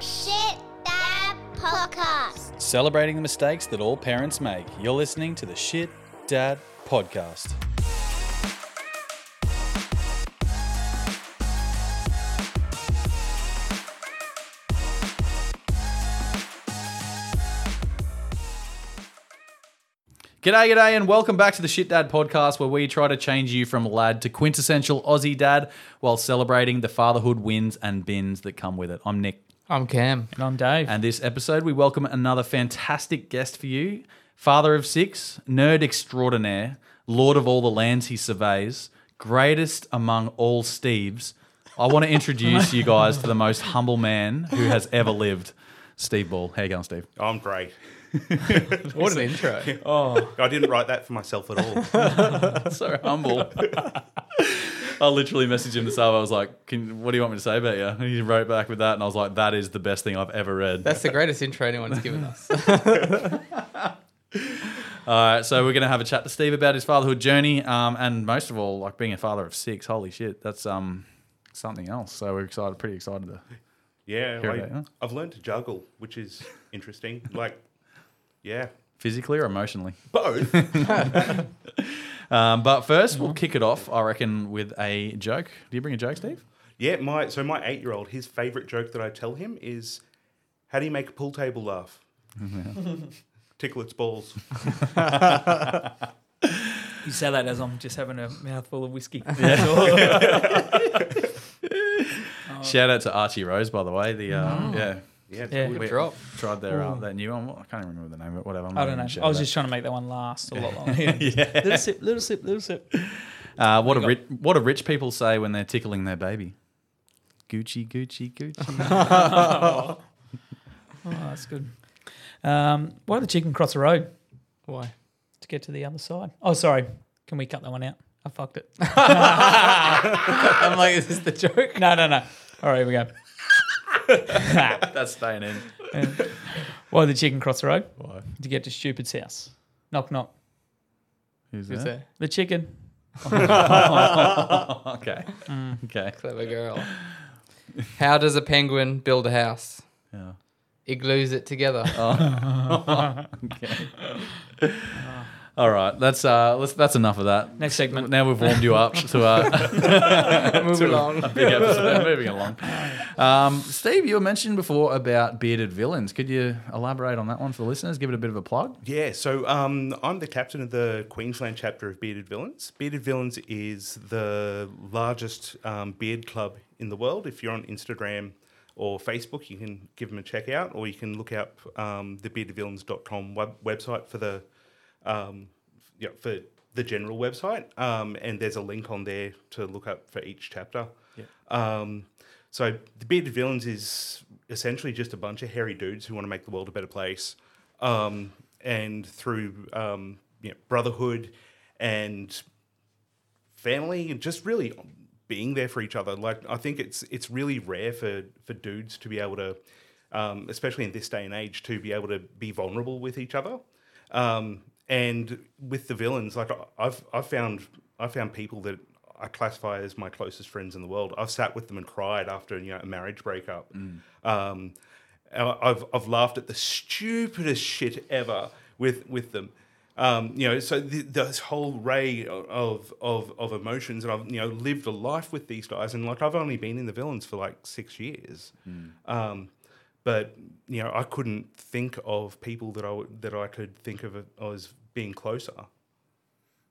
Shit Dad Podcast. Celebrating the mistakes that all parents make. You're listening to the Shit Dad Podcast. G'day, g'day, and welcome back to the Shit Dad podcast, where we try to change you from lad to quintessential Aussie dad while celebrating the fatherhood wins and bins that come with it. I'm Nick. I'm Cam. And I'm Dave. And this episode, we welcome another fantastic guest for you. Father of six, nerd extraordinaire, lord of all the lands he surveys, greatest among all Steves. I want to introduce you guys to the most humble man who has ever lived, Steve Ball. How you going, Steve? I'm great. What an intro. Oh, I didn't write that for myself at all. so humble. I literally messaged him this hour. I was like, Can, "What do you want me to say about you?" And he wrote back with that, and I was like, "That is the best thing I've ever read." That's the greatest intro anyone's given us. All right, so we're gonna have a chat to Steve about his fatherhood journey, um, and most of all, like being a father of six. Holy shit, that's um something else. So we're excited, pretty excited to. Yeah, Hear like, about it, I've learned to juggle, which is interesting. Like, yeah, Physically or emotionally? both. Um, but 1st we we'll kick it off, I reckon, with a joke. Do you bring a joke, Steve? yeah, my so my eight year old, his favorite joke that I tell him is, "How do you make a pool table laugh?" Tickle its balls. you say that as I'm just having a mouthful of whiskey. Shout out to Archie Rose, by the way. The uh, yeah, Yeah, it's Yeah. good. we drop. tried their uh, that new one. I can't even remember the name of it. Whatever. I'm I don't know. I was just trying to make that one last a lot longer. Yeah. Little sip, little sip, little sip. Uh, what do got- rich, what do rich people say when they're tickling their baby? Gucci, Gucci, Gucci. Oh, that's good. Um, why did the chicken cross the road Why? to get to the other side? Oh, sorry. Can we cut that one out? I fucked it. I'm like, is this the joke? No, no, no. All right, here we go. That's staying in. Why the chicken cross the road? Why? To get to Stupid's house. Knock, knock. Who's Who's that? there? The chicken. Okay. Mm. Okay. Clever girl. How does a penguin build a house? Yeah. It glues it together. Okay. All right. That's uh. Let's, that's enough of that. Next segment. Now we've warmed you up to uh, Move along. a big episode. Moving along. Um, Steve, you were mentioned before about bearded villains. Could you elaborate on that one for the listeners? Give it a bit of a plug. Yeah, so um, I'm the captain of the Queensland chapter of Bearded Villains. Bearded Villains is the largest um, beard club in the world. If you're on Instagram or Facebook, you can give them a check out, or you can look up um, the beardedvillains.com web- website for the um, yeah, for the general website, um, and there's a link on there to look up for each chapter. Um, so the bearded villains is essentially just a bunch of hairy dudes who want to make the world a better place, um, and through um, you know, brotherhood and family, and just really being there for each other. Like I think it's it's really rare for for dudes to be able to, um, especially in this day and age, to be able to be vulnerable with each other. Um, and with the villains, like I've I've found I found people that I classify as my closest friends in the world. I've sat with them and cried after you know a marriage breakup. Um, I- I've I've laughed at the stupidest shit ever with with them. Um, you know, so th this whole ray of, of of emotions, and I've you know lived a life with these guys, and like I've only been in the villains for like six years, um, but you know I couldn't think of people that I that I could think of as being closer.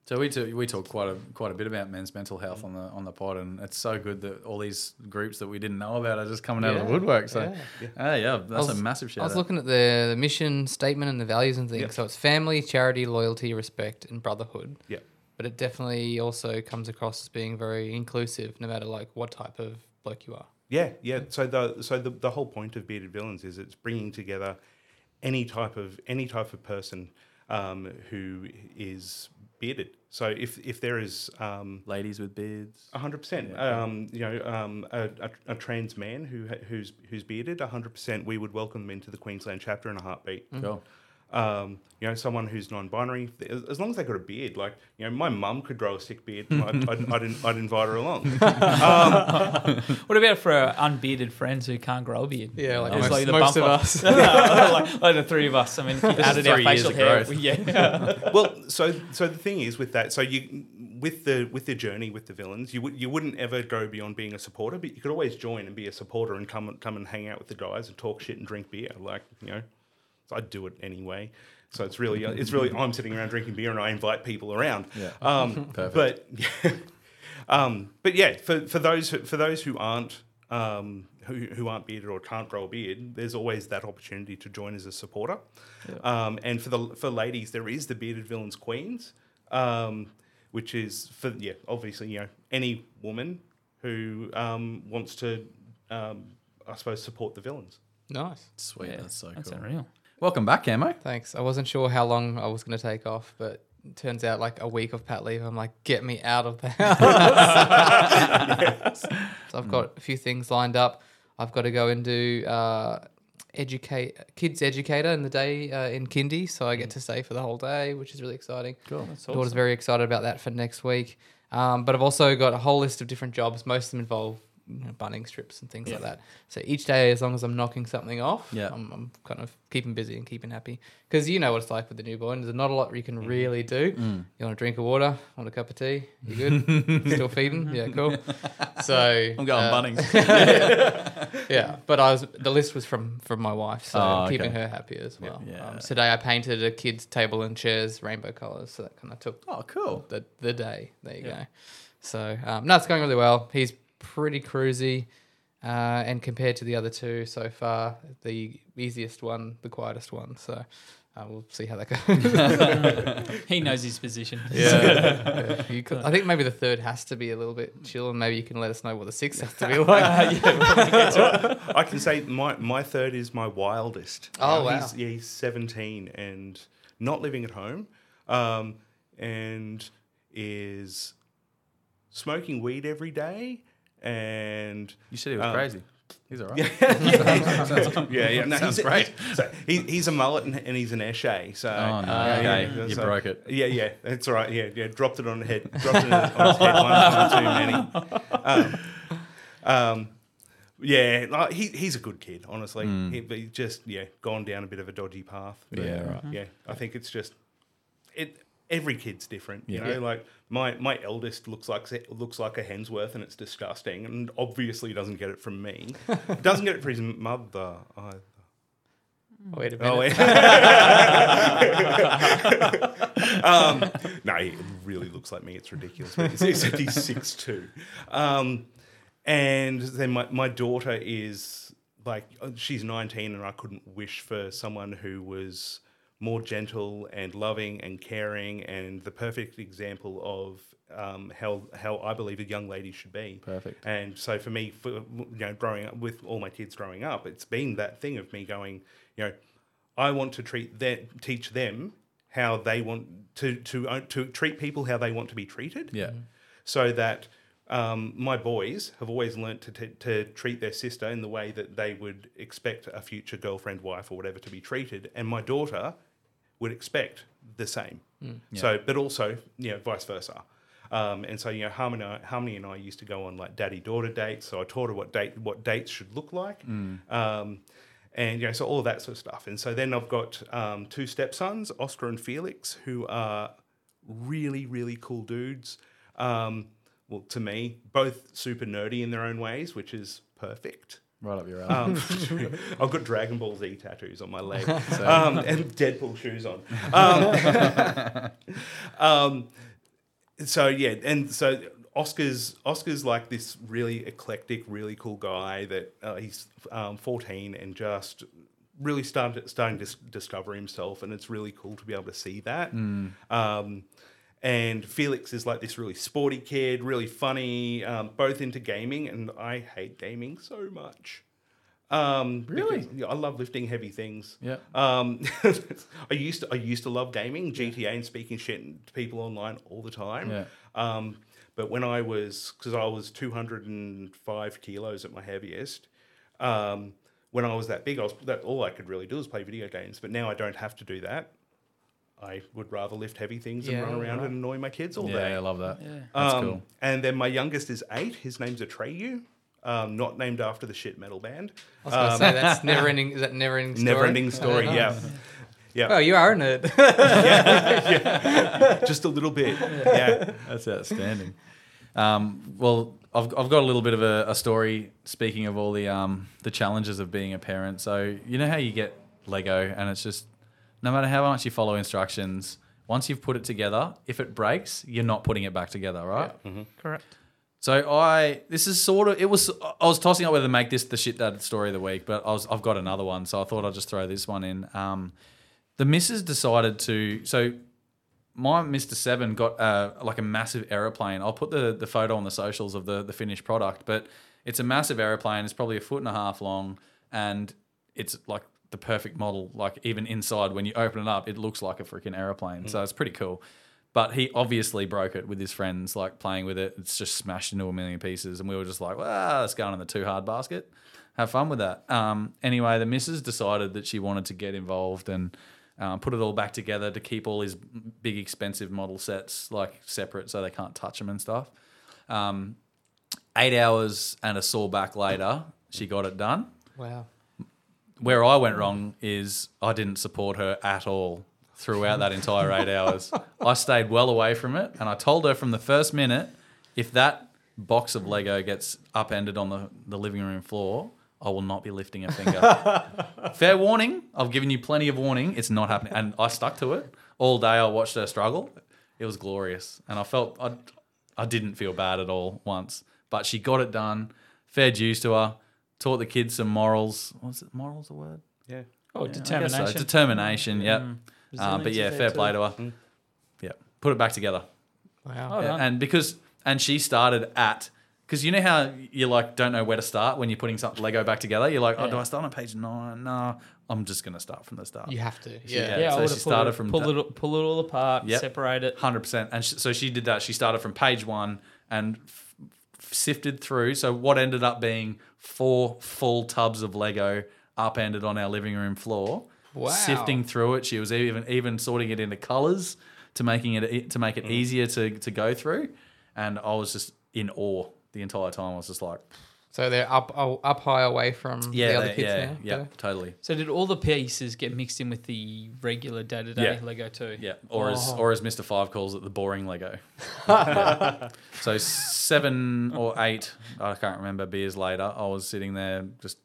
So we talk, we talk quite a quite a bit about men's mental health on the on the pod, and it's so good that all these groups that we didn't know about are just coming out of the woodwork. So, yeah. yeah, ah, yeah that's was- a massive shout. I was out. looking at the, the mission statement and the values and things. Yep. So it's family, charity, loyalty, respect, and brotherhood. Yeah. But it definitely also comes across as being very inclusive, no matter like what type of bloke you are. Yeah, yeah. So the so the, the whole point of bearded villains is it's bringing together any type of any type of person um, who is bearded. So if if there is um, Ladies with beards. hundred percent, um, you know, um, a, a, a trans man who who's who's bearded, hundred percent, we would welcome them into the Queensland chapter in a heartbeat. Cool. Um, you know, someone who's non-binary, as as long as they got a beard, like you know, my mum could grow a sick beard, I'd, I'd, I'd, I'd invite her along. What about for our unbearded friends who can't grow a beard? Yeah, like It's most, like the most of bumper. us. like, like the three of us. I mean, if you is added our facial hair. growth. Yeah. well, so so the thing is with that, so you with the with the journey with the villains, you would you wouldn't ever go beyond being a supporter, but you could always join and be a supporter and come come and hang out with the guys and talk shit and drink beer. Like you know, so I'd do it anyway. So it's really it's really I'm sitting around drinking beer and I invite people around. Yeah. Um, but um, but yeah, for, for those who, for those who aren't um, who, who aren't bearded or can't grow a beard, there's always that opportunity to join as a supporter. Um, and for the for ladies, there is the bearded villains queens, um, which is for yeah, obviously you know any woman who um, wants to, um, I suppose, support the villains. nice. Sweet, Yeah, that's so That's cool. unreal. Welcome back, Camo. Thanks. I wasn't sure how long I was going to take off, but it turns out like a week of pat leave, I'm like, get me out of the house. So I've got a few things lined up. I've got to go and do uh, educate kids educator in the day uh, in kindy, so I get to stay for the whole day, which is really exciting. Cool. Daughter's very excited about that for next week. Um, but I've also got a whole list of different jobs. Most of them involve you know, bunning strips and things like that. So each day, as long as I'm knocking something off, Yeah. I'm, I'm kind of keeping busy and keeping happy. Because you know what it's like with the newborn. There's not a lot you can really do. Mm. You want a drink of water? Want a cup of tea? You good? Still feeding? Yeah, cool. So I'm going uh, Bunnings. yeah, but I was the list was from from my wife, so Oh, keeping okay. her happy as well. Yeah. Um, today I painted a kid's table and chairs rainbow colors, so that kind of took oh, cool. the the day. There you Yeah. go. So um, no, it's going really well. He's pretty cruisy, uh, and compared to the other two so far, the easiest one, the quietest one. So uh, we'll see how that goes. He knows his position. yeah, you could, I think maybe the third has to be a little bit chill, and maybe you can let us know what the sixth has to be like. Yeah. I can say my, my third is my wildest. Oh, Uh, wow. He's, yeah, he's 17 and not living at home um, and is smoking weed every day. And You said he was Um, crazy. He's all right. yeah, yeah, no, Sounds he's, great. So he, he's a mullet and, and he's an eshay. So Oh, no. yeah, okay. yeah, you so- broke it. Yeah, yeah, that's all right. Yeah, yeah, dropped it on the head. Dropped it on his head one time too many. Um, um, yeah, like, he he's a good kid, honestly. He, but he's just yeah, gone down a bit of a dodgy path. But, Yeah, right. Yeah, I think it's just it. Every kid's different, you Yeah. know. Like my my eldest looks like looks like a Hemsworth, and it's disgusting, and obviously doesn't get it from me. doesn't get it from his mother either. Wait a minute. Oh, yeah. um, no, he really looks like me. It's ridiculous. He's, except he's six two. Um, and then my, my daughter is like she's 19 and I couldn't wish for someone who was more gentle and loving and caring and the perfect example of um, how how I believe a young lady should be. Perfect. And so for me, for, you know, growing up with all my kids growing up, it's been that thing of me going, you know, I want to treat that teach them how they want to to uh, to treat people how they want to be treated Yeah. so that um, my boys have always learnt to, t- to treat their sister in the way that they would expect a future girlfriend, wife, or whatever to be treated, and my daughter would expect the same. So, but also, you know, vice versa. Um, and so, you know, Harmony, Harmony and I used to go on like daddy-daughter dates. So I taught her what date what dates should look like. Um, and you know, so all of that sort of stuff. And so then I've got um, two stepsons, Oscar and Felix, who are really, really cool dudes. Um, well, to me, both super nerdy in their own ways, which is perfect. Right up your alley. Um, I've got Dragon Ball Z tattoos on my leg um, and Deadpool shoes on. Um, um, so yeah, and so Oscar's Oscar's like this really eclectic, really cool guy that uh, he's um, 14 and just really started starting to s- discover himself, and it's really cool to be able to see that. Um, and Felix is like this really sporty kid, really funny, um, both into gaming, and I hate gaming so much. Um, Really? because, yeah, I love lifting heavy things. Yeah. Um, I used to I used to love gaming, GTA, and speaking shit to people online all the time. Yeah. Um, but when I was because I was two hundred and five kilos at my heaviest, um, when I was that big, I was that all I could really do was play video games. But now I don't have to do that. I would rather lift heavy things Yeah, and run around right. and annoy my kids all Yeah, day. I love that. Yeah. That's Um, cool. And then my youngest is eight. His name's Atreyu, um, not named after the shit metal band. I was going to Um, say that's never ending. Is that never ending? Story? Never ending story. Oh, Yeah. nice. Yeah. Oh, you are a nerd. Yeah, Just a little bit. Yeah. That's outstanding. Um, well, I've, I've got a little bit of a, a story. Speaking of all the um, the challenges of being a parent, so you know how you get Lego, and it's just no matter how much you follow instructions, once you've put it together, if it breaks, you're not putting it back together, right? Correct. So I this is sort of it was I was tossing up whether to make this the shit dad story of the week, but I was I've got another one, so I thought I'd just throw this one in. Um, the missus decided to so my Mister Seven got uh, like a massive aeroplane. I'll put the the photo on the socials of the the finished product, but it's a massive aeroplane. It's probably a foot and a half long, and it's like the perfect model. Like even inside, when you open it up, it looks like a freaking aeroplane. So it's pretty cool. But he obviously broke it with his friends, like playing with it. It's just smashed into a million pieces, and we were just like, "Well, let's go in the too hard basket. Have fun with that." Um, anyway, the missus decided that she wanted to get involved and um, put it all back together to keep all his big expensive model sets like separate, so they can't touch them and stuff. Um, eight hours and a sore back later, she got it done. wow. Where I went wrong is I didn't support her at all throughout that entire eight hours. I stayed well away from it, and I told her from the first minute if that box of Lego gets upended on the, the living room floor, I will not be lifting a finger. Fair warning. I've given you plenty of warning. It's not happening. And I stuck to it. All day I watched her struggle. It was glorious. And I felt, I, I didn't feel bad at all once. But she got it done. Fair dues to her. Taught the kids some morals. Was it morals a word? Yeah. Oh, Yeah, I guess so. determination. Mm. Determination, yep. Um, but yeah, is there fair too. play to her. Yeah, put it back together. Wow. Oh, Yeah, done. and because and she started at because you know how you like don't know where to start when you're putting something Lego back together. You're like, oh, do I start on page nine? No, I'm just gonna start from the start. You have to. Yeah. Yeah. yeah, so I would she have started it, from pull da- it, pull it all apart, Yep. separate it. Hundred percent. And sh- so she did that. She started from page one and f- f- sifted through. So what ended up being four full tubs of Lego upended on our living room floor. Wow. Sifting through it, she was even even sorting it into colors to making it to make it mm. easier to to go through. And I was just in awe the entire time. I was just like, So they're up oh, up high away from yeah, the other they- kids yeah, now. yeah, totally. So did all the pieces get mixed in with the regular day to day Lego too? Yeah, or as Oh. or as Mister Five calls it, the boring Lego. Yeah. So seven or eight, I can't remember. Beers later, I was sitting there just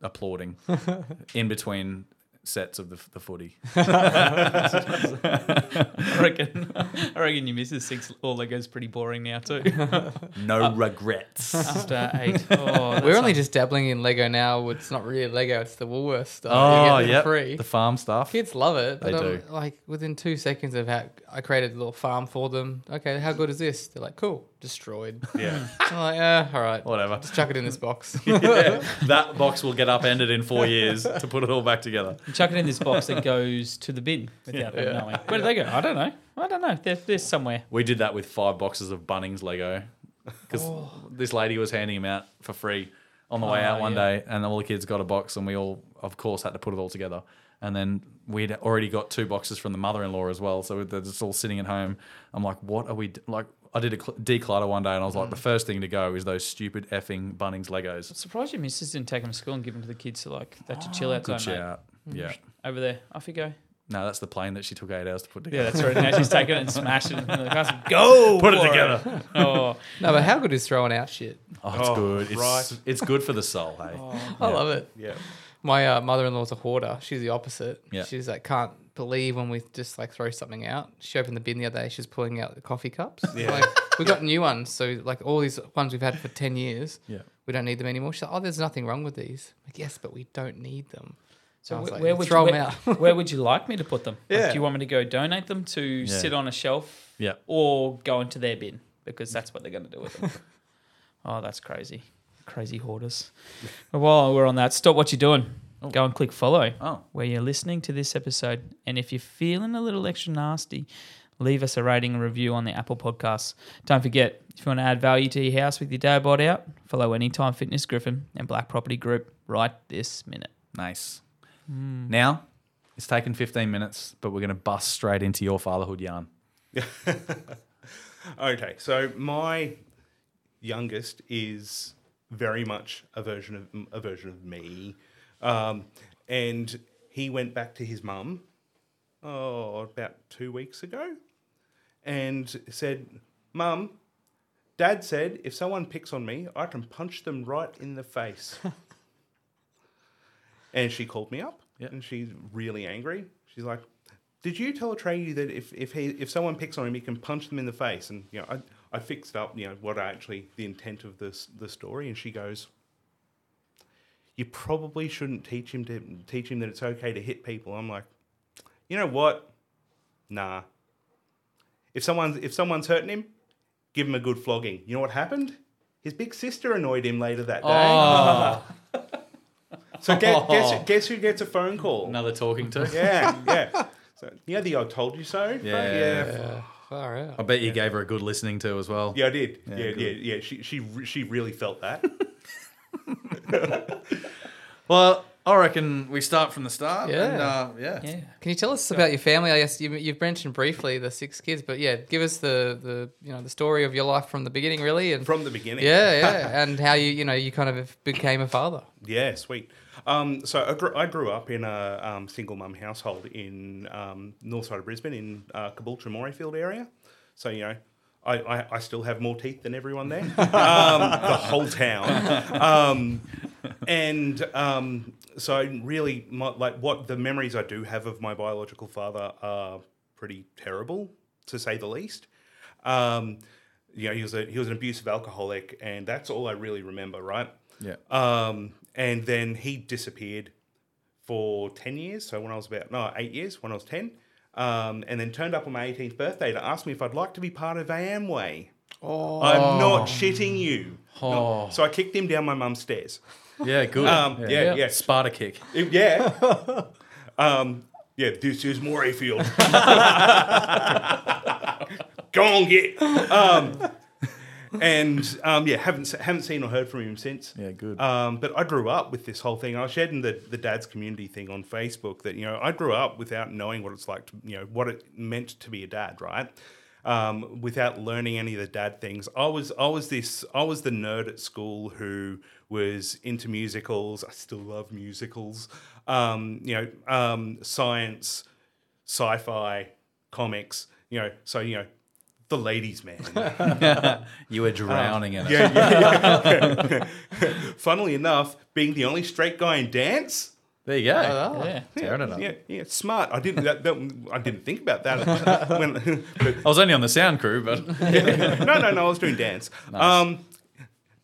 applauding in between sets of the, the footy. I reckon. I reckon your missus thinks all Lego's pretty boring now too. No regrets. After eight, oh, that's We're only like- just dabbling in Lego now. It's not really Lego. It's the Woolworths stuff. Oh You get it yeah, free. the farm stuff. Kids love it. They but do. I'm, Like within two seconds of how I created a little farm for them. Okay, how good is this? They're like, cool, destroyed. Yeah. I'm like, yeah, all right. Whatever. Just chuck it in this box. yeah, that box will get upended in four years to put it all back together. Chuck it in this box that goes to the bin without them knowing. Where do they go? I don't know. I don't know. They're, they're somewhere. We did that with five boxes of Bunnings Lego because oh. this lady was handing them out for free on the way Oh, out one yeah. day, and all the kids got a box, and we all, of course, had to put it all together. And then we'd already got two boxes from the mother-in-law as well, so they're just all sitting at home. I'm like, what are we d-? like? I did a cl- declutter one day, and I was like, mm. the first thing to go is those stupid effing Bunnings Legos. Surprised your missus didn't take them to school and give them to the kids to like that's a chill ah. out Good shout. Yeah. Over there, off you go. No, that's the plane that she took eight hours to put together. Yeah, that's right. Now she's taking it and smashing it. And the guy's like, Go, Put it for together. Oh, no, but how good is throwing out shit? Oh, it's Oh, good. It's, right. it's good for the soul, hey. I love it. Yeah. My uh, mother-in-law's a hoarder. She's the opposite. Yeah. She's like can't believe when we just like throw something out. She opened the bin the other day. She's pulling out the coffee cups. Yeah. Like we got new ones. So like all these ones we've had for ten years. Yeah. We don't need them anymore. She's like, oh, there's nothing wrong with these. I'm like yes, but we don't need them. So I like, where would throw you, 'em where, out. where would you like me to put them? Like, do you want me to go donate them to Yeah. sit on a shelf Yeah. or go into their bin because that's what they're going to do with them? oh, that's crazy, crazy hoarders. While we're on that, stop what you're doing. Oh. Go and click follow Oh, where you're listening to this episode. And if you're feeling a little extra nasty, leave us a rating and review on the Apple Podcasts. Don't forget, if you want to add value to your house with your dad bod out, follow Anytime Fitness Griffin and Black Property Group right this minute. Nice. Now, it's taken 15 minutes, but we're going to bust straight into your fatherhood yarn. Okay, so my youngest is very much a version of a version of me, um, and he went back to his mum, oh, about two weeks ago, and said, "Mum, Dad said if someone picks on me, I can punch them right in the face." and she called me up, Yep. and she's really angry. She's like, "Did you tell Atreyu that if if he if someone picks on him, he can punch them in the face?" And you know, I I fixed up you know what I actually the intent of this the story, and she goes, "You probably shouldn't teach him to teach him that it's okay to hit people." I'm like, you know what? Nah. If someone's if someone's hurting him, give him a good flogging. You know what happened? His big sister annoyed him later that day. Oh, So guess, guess, guess who gets a phone call? another talking to. Yeah, yeah. So you know the I told you so. Yeah. yeah. Yeah, far out. I bet you gave her a good listening to as well. Yeah, I did. Yeah, Yeah, yeah, yeah. She she she really felt that. Well, I reckon we start from the start. Yeah. And, uh, yeah. Yeah. Can you tell us about your family? I guess you, you've mentioned briefly the six kids, but yeah, give us the, the you know the story of your life from the beginning, really, and From the beginning. yeah, yeah, and how you you know you kind of became a father. Yeah, sweet. Um, so I grew, I grew up in a um, single mum household in um, north side of Brisbane in uh, Caboolture Morayfield area. So you know, I, I, I still have more teeth than everyone there. um, the whole town. Um, and um, so really, my, like what the memories I do have of my biological father are pretty terrible, to say the least. Um, you know, he was a he was an abusive alcoholic, and that's all I really remember. Right. Yeah. Um, and then he disappeared for 10 years. So when I was about, no, eight years, when I was 10. Um, and then turned up on my 18th birthday to ask me if I'd like to be part of Amway. Oh. I'm not shitting you. No. Oh. So I kicked him down my mum's stairs. Yeah, good. Um, yeah, yeah. Sparta kick. It- yeah. um, yeah, this is Morayfield. Go on, get. Um, and um, yeah, haven't haven't seen or heard from him since. Yeah, good. Um, but I grew up with this whole thing. I shared in the the dad's community thing on Facebook that you know I grew up without knowing what it's like to you know what it meant to be a dad, right? Um, without learning any of the dad things, I was I was this I was the nerd at school who was into musicals. I still love musicals. Um, you know, um, science, sci-fi, comics. You know, so you know, the ladies' man. You were drowning in it. Yeah, yeah, yeah. Funnily enough, being the only straight guy in dance. There you go. Oh, Yeah. Tearing it up. Yeah, yeah, smart. I didn't. That, that, I didn't think about that. when, but, I was only on the sound crew, but no, no, no. I was doing dance. Um,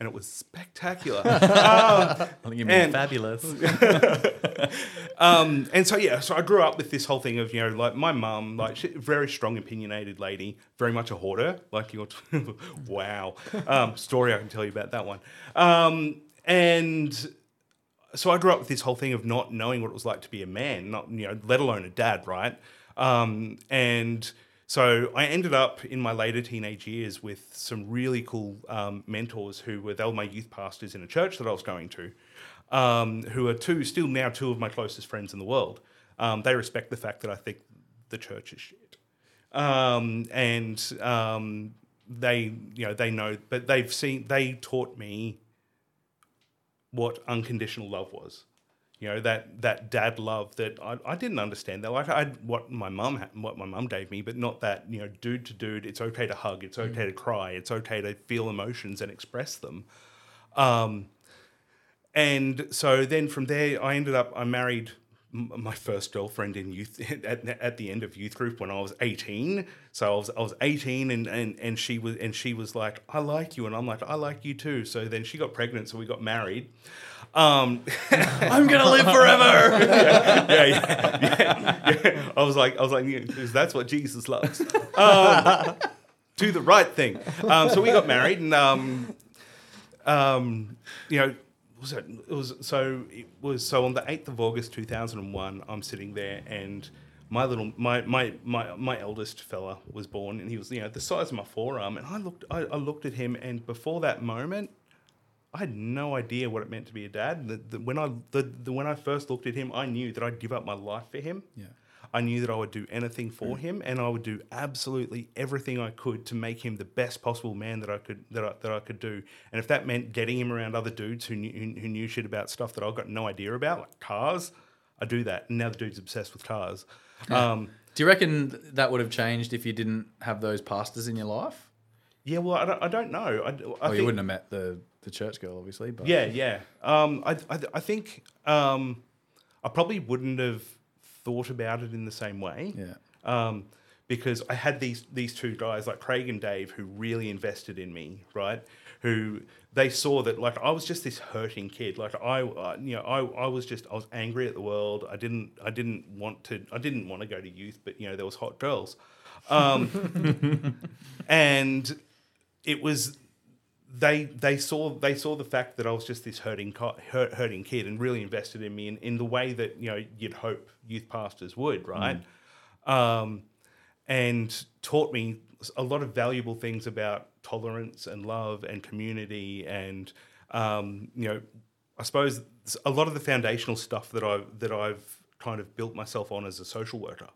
and it was spectacular. I think you mean And- fabulous. Um, and so yeah, so I grew up with this whole thing of you know like my mum, like she, very strong, opinionated lady, very much a hoarder. Like you're, wow, um, story I can tell you about that one. Um, and so I grew up with this whole thing of not knowing what it was like to be a man, not you know, let alone a dad, right? Um, and so I ended up in my later teenage years with some really cool um, mentors who were they were my youth pastors in a church that I was going to, um, who are two still now two of my closest friends in the world. Um, they respect the fact that I think the church is shit, um, and um, they you know they know, but they've seen they taught me what unconditional love was. You know that that dad love that I, I didn't understand that. Like I what my mum what my mum gave me, but not that you know dude to dude. It's okay to hug. It's okay to cry. It's okay to feel emotions and express them. Um, and so then from there, I ended up I married my first girlfriend in youth at, at the end of youth group when I was 18. So I was I was 18 and, and and she was and she was like I like you and I'm like I like you too. So then she got pregnant, so we got married. Um, I'm gonna live forever. yeah, yeah, yeah, yeah. I was like, I was like, that's what Jesus loves. Um, do the right thing. Um, so we got married, and um, um, you know, was it, was so it was so on the eighth of August, two thousand and one. I'm sitting there, and my little my my my my eldest fella was born, and he was you know the size of my forearm, and I looked I, I looked at him, and before that moment. I had no idea what it meant to be a dad. The, the, when I the, the when I first looked at him, I knew that I'd give up my life for him. Yeah. I knew that I would do anything for him, and I would do absolutely everything I could to make him the best possible man that I could that I, that I could do. And if that meant getting him around other dudes who knew, who, who knew shit about stuff that I've got no idea about, like cars, I do that. And now the dude's obsessed with cars. Um, Do you reckon that would have changed if you didn't have those pastors in your life? yeah, well, I don't, I don't know. I, I Oh, think, you wouldn't have met the, the church girl, obviously. But Yeah, yeah. Um, I, I, I think um, I probably wouldn't have thought about it in the same way. Yeah. Um, because I had these these two guys like Craig and Dave who really invested in me, right? Who they saw that like I was just this hurting kid. Like I, uh, you know, I, I was just I was angry at the world. I didn't I didn't want to I didn't want to go to youth, but you know there was hot girls, um, and it was they they saw they saw the fact that I was just this hurting co- hurt, hurting kid and really invested in me in, in the way that you know you'd hope youth pastors would, right? Um, and taught me a lot of valuable things about tolerance and love and community and um, you know I suppose a lot of the foundational stuff that I that I've kind of built myself on as a social worker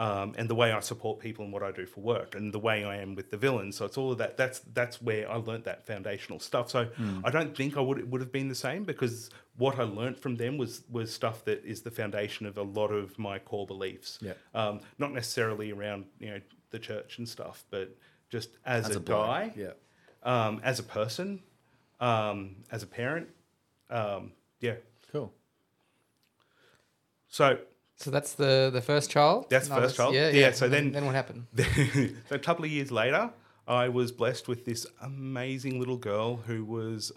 um, and the way I support people and what I do for work, and the way I am with the villains. So it's all of that. That's that's where I learnt that foundational stuff. So I don't think I would it would have been the same because what I learnt from them was was stuff that is the foundation of a lot of my core beliefs. Yeah. Um, not necessarily around you know the church and stuff, but just as, As a, a guy, yeah. um, as a person, um, as a parent, um, yeah. Cool. So So that's the the first child. That's No, first child? Yeah, Yeah, yeah. so And then- then what happened? so a couple of years later, I was blessed with this amazing little girl who was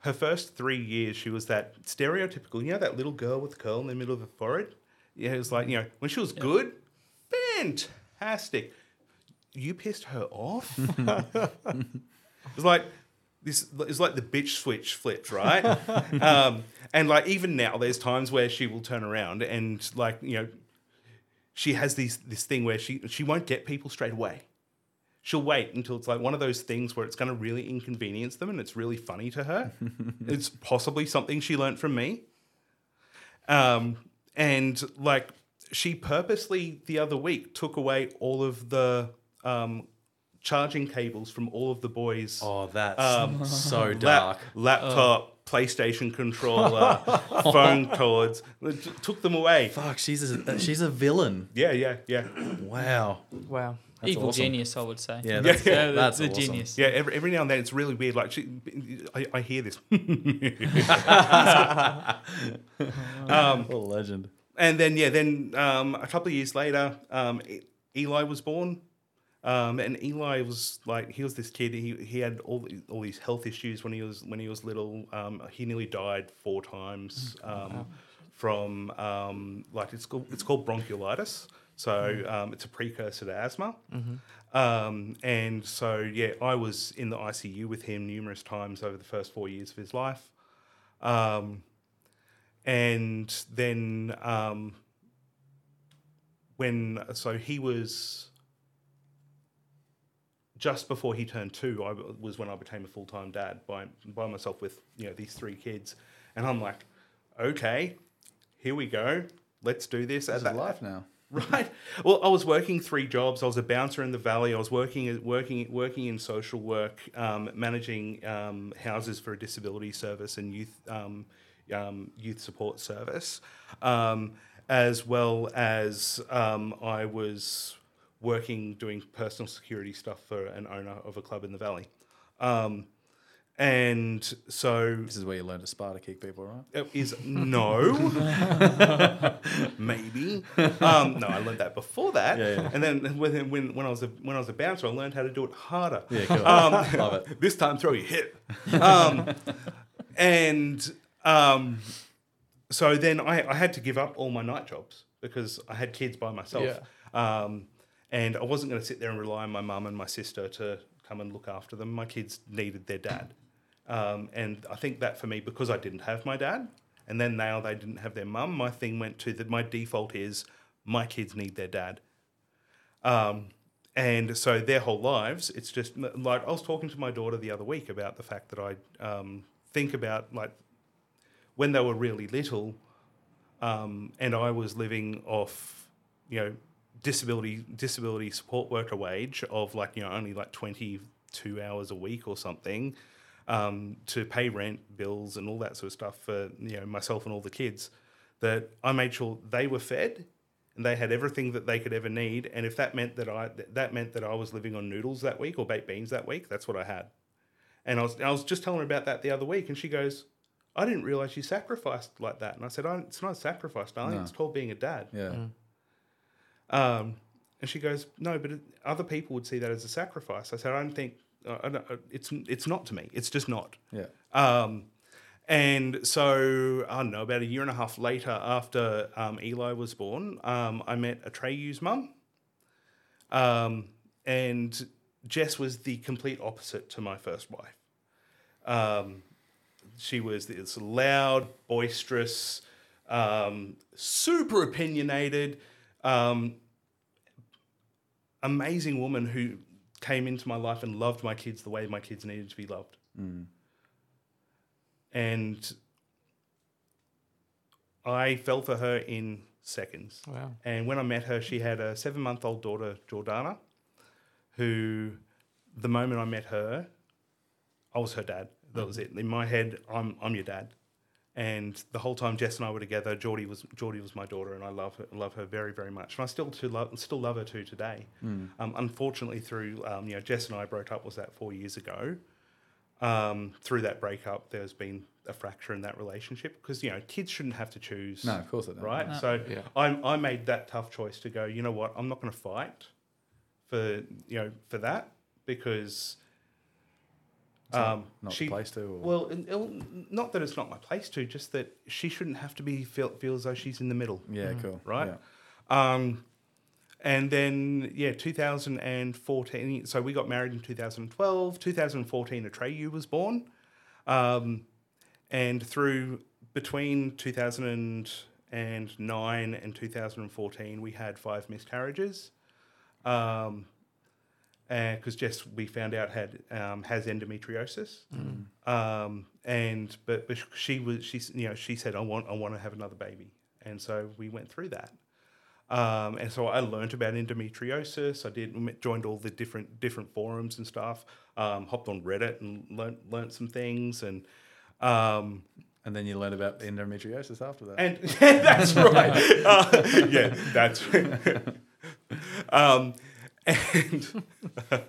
her first three years. She was that stereotypical, you know, that little girl with the curl in the middle of her forehead. Yeah, it was like you know when she was good, fantastic. You pissed her off. it was like this. is like the bitch switch flipped, right? um, and like even now, there's times where she will turn around and like you know she has these this thing where she she won't get people straight away. She'll wait until it's like one of those things where it's going to really inconvenience them and it's really funny to her. it's possibly something she learned from me. Um, and like she purposely the other week took away all of the um, charging cables from all of the boys' Oh, that's Um, so lap- dark. laptop, PlayStation controller, phone cords. Took them away. Fuck, she's a, she's a villain. Yeah, yeah, yeah. Wow. Wow. That's Evil awesome. genius, I would say. Yeah, that's, Yeah, that's the awesome. genius. Yeah, every, every now and then it's really weird. Like, she, I, I hear this. um, What a legend. and then, yeah, then um, a couple of years later, um, Eli was born. Um, and Eli was like he was this kid. He he had all the- all these health issues when he was when he was little. Um, he nearly died four times um, from um, like it's called it's called bronchiolitis. So um, it's a precursor to asthma. Um, and so yeah, I was in the ICU with him numerous times over the first four years of his life. Um, and then um, when so he was just before he turned two, I was when I became a full time dad by by myself with you know these three kids, and I'm like, okay, here we go, let's do this. This At is that life now. Right. Well, I was working three jobs. I was a bouncer in the valley. I was working working working in social work, um, managing um, houses for a disability service and youth um, um, youth support service, um, as well as um, I was working doing personal security stuff for an owner of a club in the valley. Um, and so This is where you learn to Sparta kick people, right? it is no, maybe. Um, no, I learned that before that, Yeah, yeah. and then when, when when I was a when I was a bouncer, I learned how to do it harder. Yeah, cool. Um, Love it. This time, throw your hip. Um, and um, so then I, I had to give up all my night jobs because I had kids by myself. Um, and I wasn't going to sit there and rely on my mum and my sister to come and look after them. My kids needed their dad. Um, and I think that for me, because I didn't have my dad, and then now they didn't have their mum, my thing went to that my default is my kids need their dad. Um, and so their whole lives, it's just like I was talking to my daughter the other week about the fact that I um, think about like when they were really little, um, and I was living off, you know, disability disability support worker wage of like you know only like twenty two hours a week or something um, to pay rent, bills, and all that sort of stuff for you know myself and all the kids. That I made sure they were fed and they had everything that they could ever need. And if that meant that I that meant that I was living on noodles that week or baked beans that week, that's what I had. And I was I was just telling her about that the other week, and she goes, "I didn't realize you sacrificed like that." And I said, I, "It's not a sacrifice, darling. No. It's called being a dad." Yeah. Um, and she goes, "No, but it, other people would see that as a sacrifice." I said, "I don't think uh, I don't, uh, it's it's not to me. It's just not." Yeah. Um, and so I don't know. About a year and a half later, after um, Eli was born, um, I met Atreyu's mum, um, and Jess was the complete opposite to my first wife. Um, she was this loud, boisterous, um, super opinionated, um, amazing woman who came into my life and loved my kids the way my kids needed to be loved. And I fell for her in seconds. Wow. And when I met her, she had a seven month old daughter, Jordana, who, the moment I met her, I was her dad. That was it. In my head, I'm, I'm your dad. And the whole time Jess and I were together, Geordie was Geordie was my daughter, and I love her, love her very, very much. And I still to love, still love her too today. Um, unfortunately, through um, you know, Jess and I broke up was that four years ago. Um, through that breakup, there's been a fracture in that relationship because you know kids shouldn't have to choose. No, of course they don't. Right. No. So Yeah. I, I made that tough choice to go. You know what? I'm not going to fight for you know for that because not- um, not the she place to, or- Well, and- and not that it's not my place to, just that she shouldn't have to be feel, feel as though she's in the middle. Yeah, cool. Mm. Right. Yeah. Um, and then yeah, 2014. So we got married in 2012. 2014, Atreyu was born, um, and through between 2009 and 2014, we had five miscarriages. Um, because Jess, we found out had um, has endometriosis, um, and but, but she was she you know she said I want I want to have another baby, and so we went through that. Um, and so I learned about endometriosis. I did joined all the different different forums and stuff. Um, hopped on Reddit and learned learned some things. And um, And then you learn about endometriosis after that. and that's right. Uh, yeah, that's right. um, and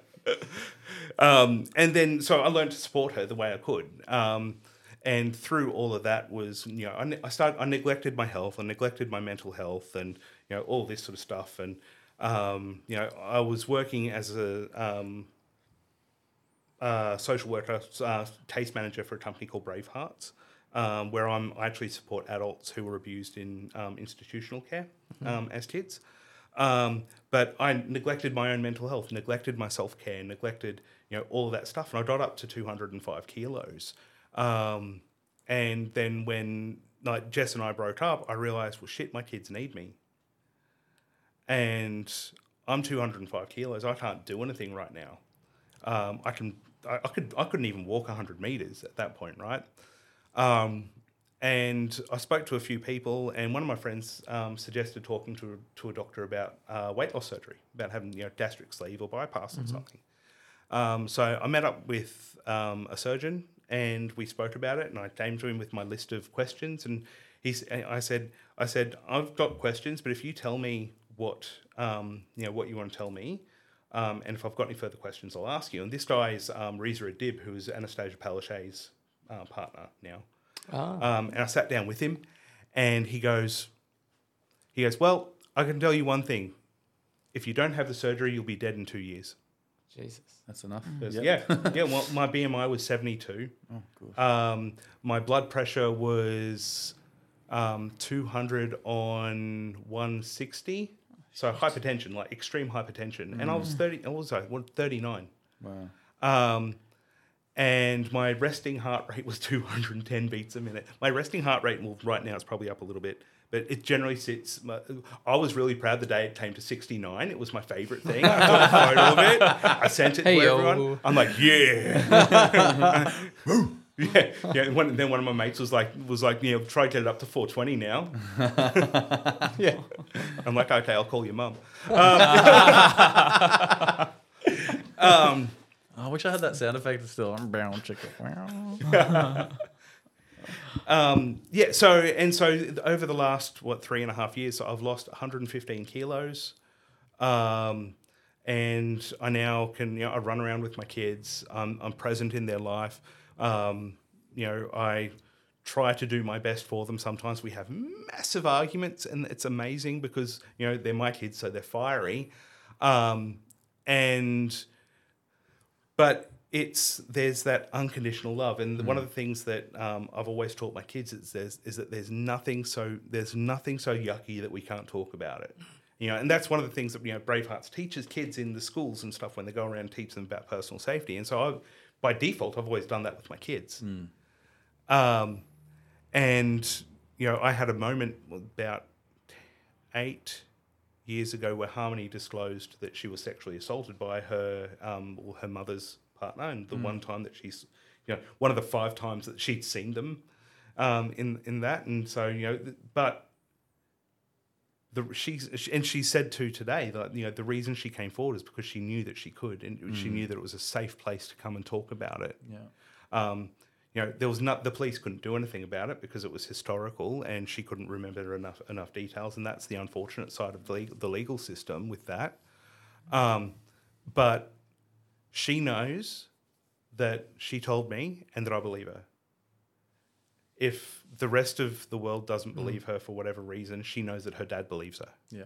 um, and then so I learned to support her the way I could. Um, and through all of that was you know I, ne- I started I neglected my health I neglected my mental health and you know all this sort of stuff and um, you know I was working as a um, uh, social worker, uh, case manager for a company called Bravehearts, um, where I'm I actually support adults who were abused in um, institutional care um, as kids. Um, but I neglected my own mental health, neglected my self care, neglected you know all of that stuff, and I got up to 205 kilos. Um, and then when like Jess and I broke up, I realized, well, shit, my kids need me and I'm 205 kilos. I can't do anything right now. Um, I can, I, I could, I couldn't even walk 100 meters at that point, right? Um, and I spoke to a few people, and one of my friends um, suggested talking to to a doctor about uh, weight loss surgery, about having you know gastric sleeve or bypass or something. Um, so I met up with um, a surgeon and we spoke about it. And I came to him with my list of questions, and he's. I said, I said, I've got questions, but if you tell me what um, you know what you want to tell me, um, and if I've got any further questions, I'll ask you. And this guy is um, Reza Adib, who is Annastacia Palaszczuk's uh, partner now. Ah. Um, and I sat down with him, and he goes, he goes, well, I can tell you one thing. If you don't have the surgery, you'll be dead in two years. Jesus. That's enough. Because, Yep. Yeah, yeah. Well, my BMI was seventy two. Oh, good. Um, my blood pressure was um, two hundred on one sixty. So hypertension, like extreme hypertension, and I was thirty. I was like thirty nine. Wow. Um, and my resting heart rate was 210 beats a minute. My resting heart rate, well, right now it's probably up a little bit, but it generally sits. I was really proud the day it came to 69. It was my favorite thing. I took a photo of it. I sent it to Hey-o. everyone. I'm like, yeah. Yeah, yeah. One, then one of my mates was like, was like, you know, try to get it up to 420 now. yeah. I'm like, okay, I'll call your mum. Um, I wish I had that sound effect still. I'm brown chicken. Um, yeah. So and so over the last what three and a half years, so I've lost 115 kilos, um, and I now can you know I run around with my kids. I'm, I'm present in their life. Um, you know I try to do my best for them. Sometimes we have massive arguments, and it's amazing because you know they're my kids, so they're fiery, um, and but it's there's that unconditional love, and one of the things that um, I've always taught my kids is there's is that there's nothing so there's nothing so yucky that we can't talk about it. You know, and that's one of the things that you know Bravehearts teaches kids in the schools and stuff when they go around and teach them about personal safety. And so I, by default, I've always done that with my kids. Um, and you know, I had a moment about eight years ago where Harmony disclosed that she was sexually assaulted by her um, or her mother's partner, and the one time that she's, you know, one of the five times that she'd seen them um, in in that, and so you know, but the she's and she said to today that you know the reason she came forward is because she knew that she could, and she knew that it was a safe place to come and talk about it. Yeah. Um, you know, there was not the police couldn't do anything about it because it was historical, and she couldn't remember enough enough details, and that's the unfortunate side of the legal, the legal system with that. Um, but she knows that she told me, and that I believe her. If the rest of the world doesn't believe her for whatever reason, she knows that her dad believes her Yeah.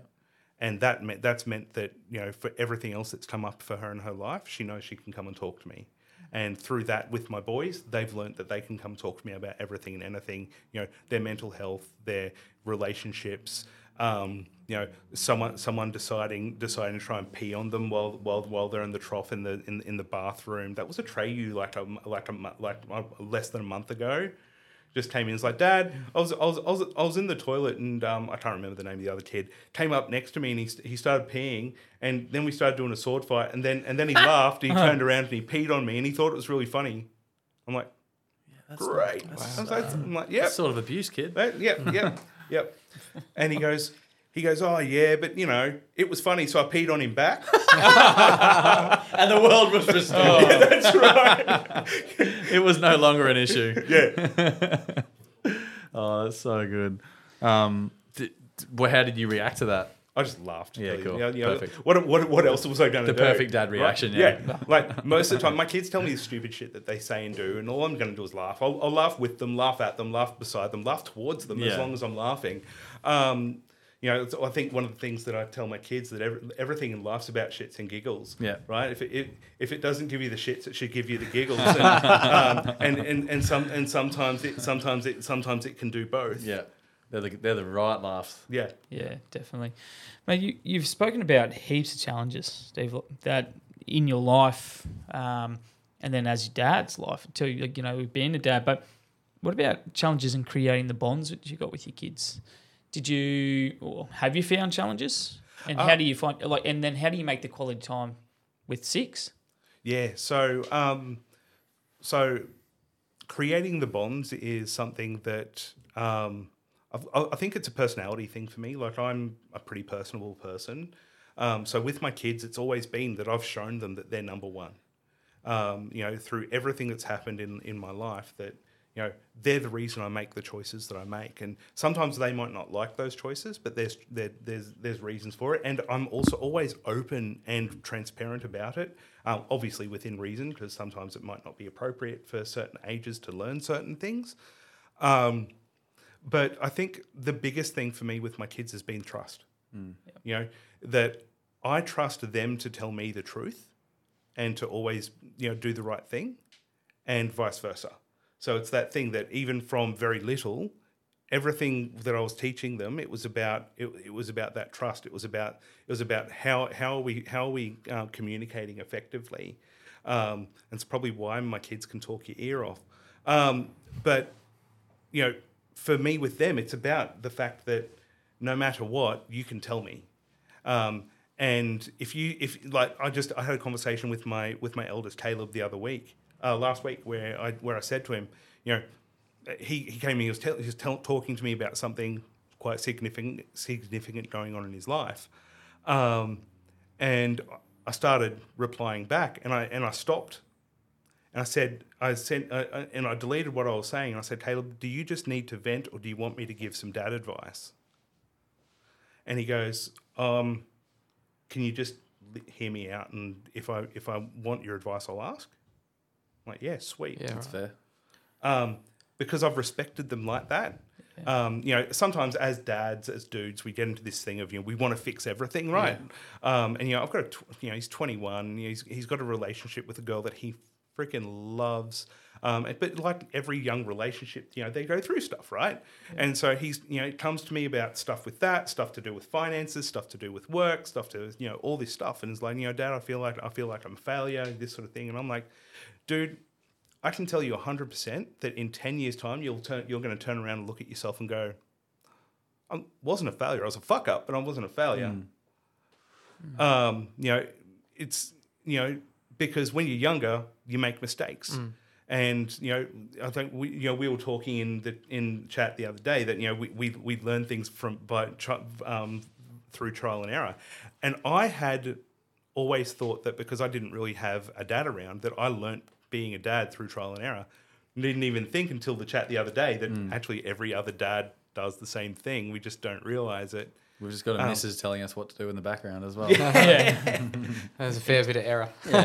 and that meant that's meant that you know for everything else that's come up for her in her life, she knows she can come and talk to me. And through that, with my boys, they've learnt that they can come talk to me about everything and anything. You know, their mental health, their relationships. Um, you know, someone someone deciding deciding to try and pee on them while while while they're in the trough in the in, in the bathroom. That was Atreyu like a like a like uh, less than a month ago just came in. It's like, Dad, I was, I was, I was, I was in the toilet and um, I can't remember the name of the other kid. Came up next to me and he, he started peeing and then we started doing a sword fight and then and then he laughed. He turned around and he peed on me and he thought it was really funny. I'm like, great. Like, I'm like, yep, That's sort of abuse, kid. that- yep, yep, yep. And he goes. He goes, oh yeah, but you know, it was funny, so I peed on him back. And the world was restored. That's right. it was no longer an issue. Yeah. Oh, that's so good. Um, d- d- well, how did you react to that? I just laughed. Yeah, cool. You know, you know, Perfect. What, what, what else was I going to do? The perfect dad reaction, yeah. Like most of the time, my kids tell me the stupid shit that they say and do, and all I'm going to do is laugh. I'll, I'll laugh with them, laugh at them, laugh beside them, laugh towards them as long as I'm laughing. Um, you know, it's, I think one of the things that I tell my kids that every, everything in life's about shits and giggles. Yeah. Right. If it, if, if it doesn't give you the shits, it should give you the giggles. And, um, and, and, and some and sometimes it sometimes it sometimes it can do both. Yeah, they're the they're the right laughs. Yeah. Yeah, definitely. Mate, you, you've spoken about heaps of challenges, Steve, that in your life, um, and then as your dad's life, until you you know being a dad. But what about challenges in creating the bonds that you got with your kids? Did you or have you found challenges? And how Uh, do you find like? And then how do you make the quality time with six? Yeah. So, um, so creating the bonds is something that um, I, I think it's a personality thing for me. Like I'm a pretty personable person. Um, so with my kids, it's always been that I've shown them that they're number one. Um, you know, through everything that's happened in in my life, that you know they're the reason I make the choices that I make. And sometimes they might not like those choices, but there's there, there's there's reasons for it. And I'm also always open and transparent about it. Um, obviously within reason, because sometimes it might not be appropriate for certain ages to learn certain things. Um, but I think the biggest thing for me with my kids has been trust. You know that I trust them to tell me the truth, and to always you know do the right thing, and vice versa. So it's that thing that even from very little, everything that I was teaching them, it was about it, it was about that trust. It was about it was about how how are we how are we um, communicating effectively, um, and it's probably why my kids can talk your ear off. Um, but you know, for me with them, it's about the fact that no matter what, you can tell me. Um, and if you if like I just I had a conversation with my with my eldest Caleb the other week, uh, last week, where I where I said to him, you know, he, he came in, he was, tell, he was tell, talking to me about something quite significant significant going on in his life, um, and I started replying back, and I and I stopped, and I said I sent uh, uh, and I deleted what I was saying, and I said, Caleb, do you just need to vent, or do you want me to give some dad advice? And he goes, um, can you just hear me out? And if I if I want your advice, I'll ask. I'm like, yeah, sweet. Yeah, That's fair. Um, because I've respected them like that. Um, you know, sometimes as dads, as dudes, we get into this thing of you know we want to fix everything, right? Um, and you know, I've got a tw- you know he's 21. You know, he's he's got a relationship with a girl that he freaking loves. Um, but like every young relationship, you know, they go through stuff, right? And so he's, you know, it comes to me about stuff with that, stuff to do with finances, stuff to do with work, stuff to, you know, all this stuff. And it's like, you know, Dad, I feel like I feel like I'm a failure, this sort of thing. And I'm like, dude, I can tell you 100% that in 10 years' time, you'll turn, you're going to turn around and look at yourself and go, I wasn't a failure. I was a fuck up, but I wasn't a failure. Um, you know, it's, you know, because when you're younger, you make mistakes. And you know, I think we, you know, we were talking in the in chat the other day that you know we we, we learn things from by um, through trial and error, and I had always thought that because I didn't really have a dad around, that I learnt being a dad through trial and error. Didn't even think until the chat the other day that actually every other dad does the same thing. We just don't realize it. We've just got a Um, missus telling us what to do in the background as well. yeah. There's a fair bit of error. Yeah.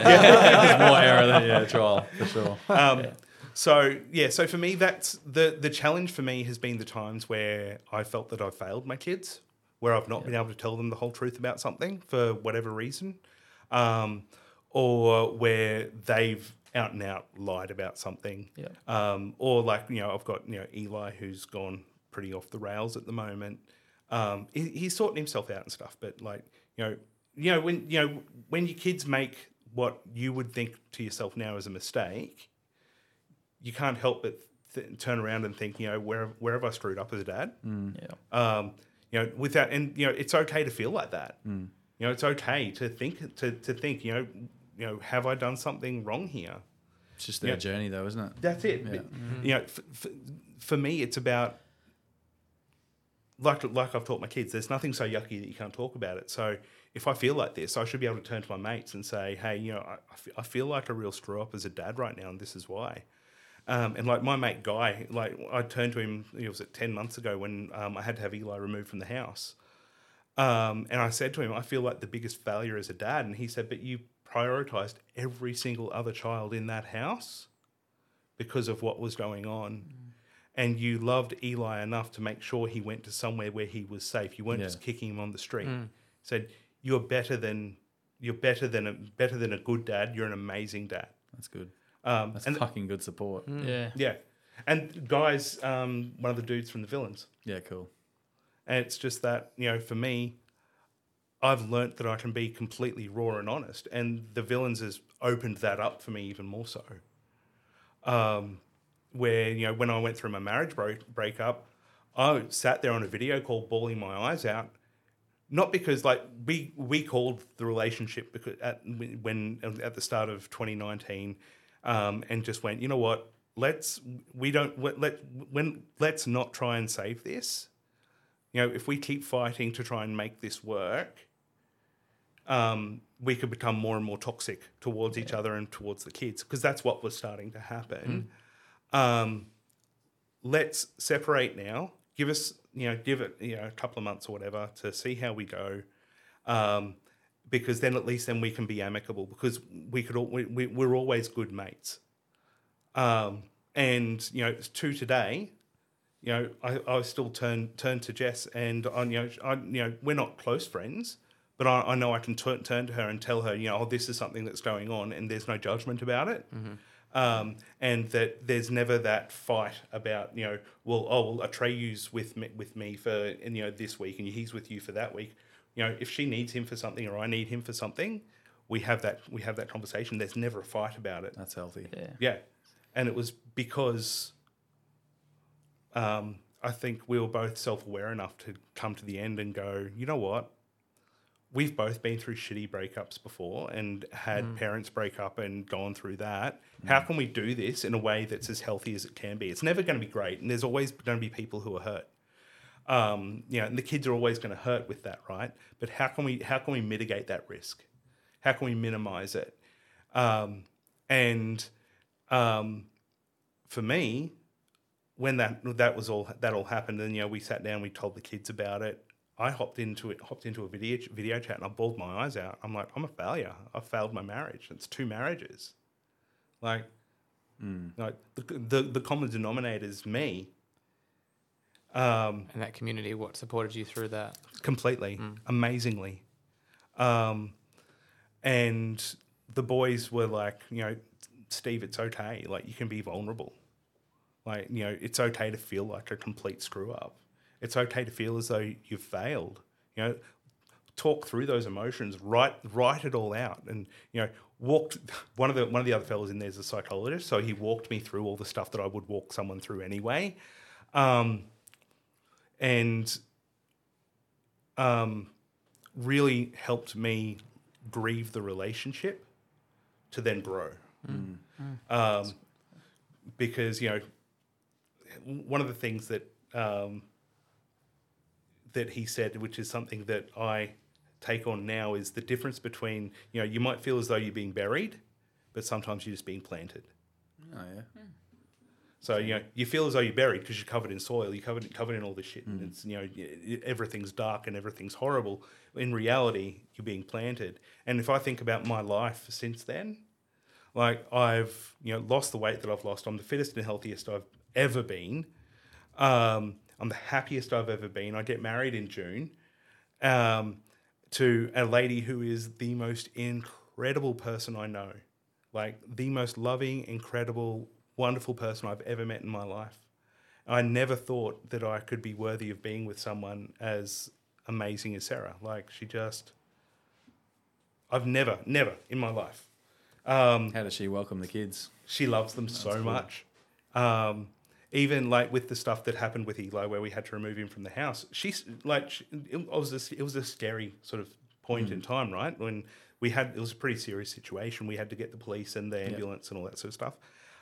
There's more error than yeah, trial for sure. Um, So yeah, so for me, that's the the challenge for me has been the times where I felt that I failed my kids, where I've not been able to tell them the whole truth about something for whatever reason, um, or where they've out and out lied about something, Yeah. um, or like you know I've got you know Eli who's gone pretty off the rails at the moment. Um, he, he's sorting himself out and stuff, but like you know, you know when you know when your kids make what you would think to yourself now is a mistake, you can't help but th- turn around and think, you know, where where have I screwed up as a dad? Yeah. Um, you know, without and you know, it's okay to feel like that. You know, it's okay to think to, to think, you know, you know, have I done something wrong here? It's just their Yeah. journey, though, isn't it? That's it. Yeah. But, You know, f- f- for me, it's about like like I've taught my kids. There's nothing so yucky that you can't talk about it. So if I feel like this, I should be able to turn to my mates and say, "Hey, you know, I, I feel like a real screw up as a dad right now, and this is why." Um, and like my mate Guy, like I turned to him. It was at ten months ago when um, I had to have Eli removed from the house. Um, and I said to him, I feel like the biggest failure as a dad. And he said, But you prioritized every single other child in that house because of what was going on. And you loved Eli enough to make sure he went to somewhere where he was safe. You weren't Yeah. just kicking him on the street. He said, You're better than you're better than a better than a good dad. You're an amazing dad. That's good. Um, That's and fucking good support. Yeah. yeah. And guys, um, one of the dudes from the villains. Yeah, cool. And it's just that, you know, for me, I've learnt that I can be completely raw and honest. And the villains has opened that up for me even more so. Um, where, you know, when I went through my marriage break- breakup, I sat there on a video call bawling my eyes out. Not because like we we called the relationship because at when at the start of 2019, um, and just went, you know what, let's we don't let, let when let's not try and save this you know, if we keep fighting to try and make this work, um, we could become more and more toxic towards each other and towards the kids because that's what was starting to happen. Um, let's separate now. Give us, you know, give it, you know, a couple of months or whatever to see how we go. Um, because then at least then we can be amicable because we could all, we, we, we're always good mates. Um, and you know, it's to today, you know, I, I still turn turn to Jess, and I, you know, I, you know, we're not close friends, but I, I know I can turn turn to her and tell her, you know, oh, this is something that's going on, and there's no judgment about it, um, and that there's never that fight about, you know, well, oh, well, Atreyu's with me, with me for, and, you know, this week, and he's with you for that week. You know, if she needs him for something or I need him for something, we have that we have that conversation. There's never a fight about it. That's healthy. Yeah. Yeah, and it was because um, I think we were both self aware enough to come to the end and go, you know what? We've both been through shitty breakups before and had parents break up and gone through that. How can we do this in a way that's as healthy as it can be? It's never going to be great, and there's always going to be people who are hurt. Um, you know, and the kids are always going to hurt with that, right? But how can we how can we mitigate that risk? How can we minimize it? Um, and um, for me, when that that was all that all happened, and you know, we sat down, we told the kids about it. I hopped into it, hopped into a video video chat, and I bawled my eyes out. I'm like, I'm a failure. I failed my marriage. It's two marriages. Like, like the, the the common denominator is me. Um, And that community, what supported you through that? completely, amazingly. Um, and the boys were like, you know, Steve, it's okay. Like, you can be vulnerable. Like, you know, it's okay to feel like a complete screw up. It's okay to feel as though you've failed. You know, talk through those emotions, write write it all out, and you know, walked. One of the one of the other fellows in there is a psychologist, so he walked me through all the stuff that I would walk someone through anyway. Um, and um, really helped me grieve the relationship to then grow. Um, because, you know, one of the things that um, that he said, which is something that I take on now, is the difference between, you know, you might feel as though you're being buried, but sometimes you're just being planted. Oh yeah. So you know you feel as though you're buried because you're covered in soil, you're covered covered in all this shit, and it's you know everything's dark and everything's horrible. In reality, you're being planted. And if I think about my life since then, like I've you know lost the weight that I've lost. I'm the fittest and healthiest I've ever been. Um, I'm the happiest I've ever been. I get married in June um, to a lady who is the most incredible person I know, like the most loving, incredible, wonderful person I've ever met in my life. I never thought that I could be worthy of being with someone as amazing as Sarah. Like she just, I've never, never in my life. Um, How does she welcome the kids? she loves them so much. Um, even like with the stuff that happened with Eli, where we had to remove him from the house, she's like, she, it was a, it was a scary sort of point in time, right? When we had it was a pretty serious situation. We had to get the police and the ambulance and all that sort of stuff.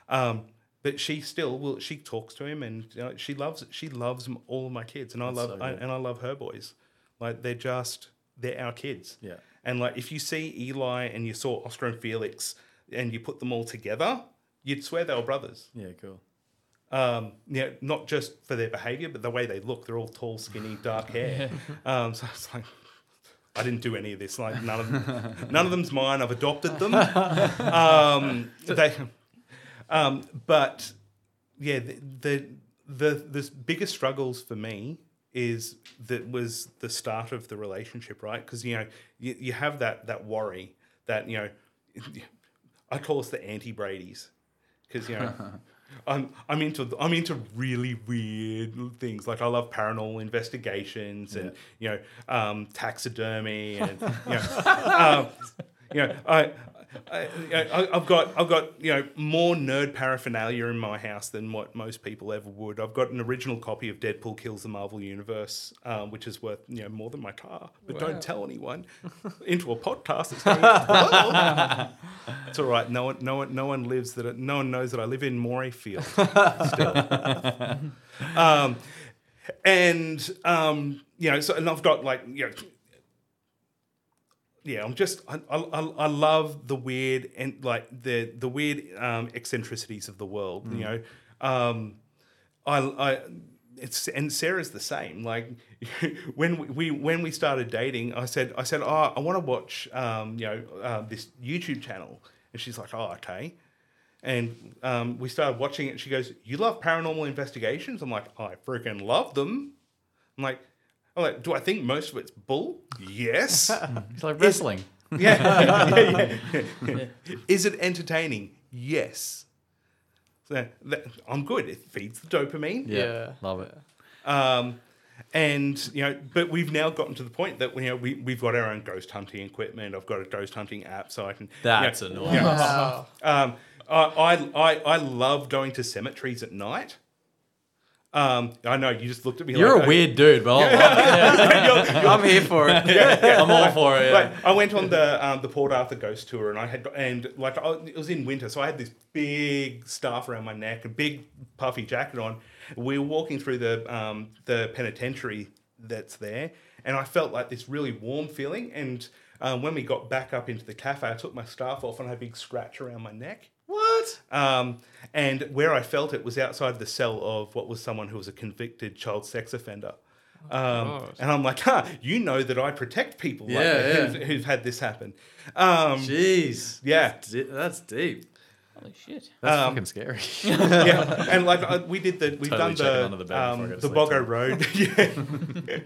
Um, but she still will. She talks to him, and you know, she loves she loves all of my kids, and I love so I, and I love her boys. Like they're just they're our kids. Yeah. And like if you see Eli and you saw Oscar and Felix and you put them all together, you'd swear they were brothers. Yeah, cool. Um, yeah, not just for their behavior, but the way they look. They're all tall, skinny, dark hair. Um, so it's like I didn't do any of this. Like none of them, none of them's mine. I've adopted them. Um, they, um, but yeah, the, the the the biggest struggles for me is that was the start of the relationship, right? Because you know you, you have that that worry that you know I call us the anti Brady's because you know I'm I'm into I'm into really weird things like I love paranormal investigations and you know um, taxidermy and you know um, you know I. I, I, I've got I've got you know more nerd paraphernalia in my house than what most people ever would. I've got an original copy of Deadpool Kills the Marvel Universe, um, which is worth you know more than my car. But don't tell anyone. Into a podcast. It's going, "Well." It's all right. No one, no one, no one lives that. No one knows that I live in Morayfield still. um, and um, you know, so and I've got like you know, yeah. I'm just I, I, I- love the weird and like the the weird um, eccentricities of the world. You know, um, I I. It's, and Sarah's the same. Like when we, we when we started dating, I said I said, "Oh, I want to watch um, you know uh, this YouTube channel," and she's like, "Oh, okay." And um, we started watching it. She goes, "You love paranormal investigations?" I'm like, "I freaking love them." I'm like, "I'm like, do I think most of it's bull?" Yes. It's like wrestling. yeah. yeah, yeah. Is it entertaining? Yes. So that, I'm good. It feeds the dopamine. Yeah, Yeah. love it. Um, and you know, but we've now gotten to the point that you know we we've got our own ghost hunting equipment. I've got a ghost hunting app, so I can. That's you know, annoying. you know, Wow. um, I, I I I love going to cemeteries at night. Um, I know you just looked at me. You're like, a weird dude, but I love it. I'm here for it. I'm all for it. yeah. Like, I went on the um, the Port Arthur Ghost Tour, and I had and like I, it was in winter, so I had this big scarf around my neck, a big puffy jacket on. We were walking through the um, the penitentiary that's there, and I felt like this really warm feeling. And um, when we got back up into the cafe, I took my scarf off, and I had a big scratch around my neck. What? Um, and where I felt it was outside the cell of what was someone who was a convicted child sex offender. Um, God. and I'm like, huh, you know that I protect people like Yeah, that yeah. Who've, who've had this happen. Um, Jeez. Yeah. That's, di- that's deep. Holy shit. That's Um, fucking scary. yeah, and like uh, we did the we've Totally done the under the bed before I um, the sleep Boggo. Road. yeah,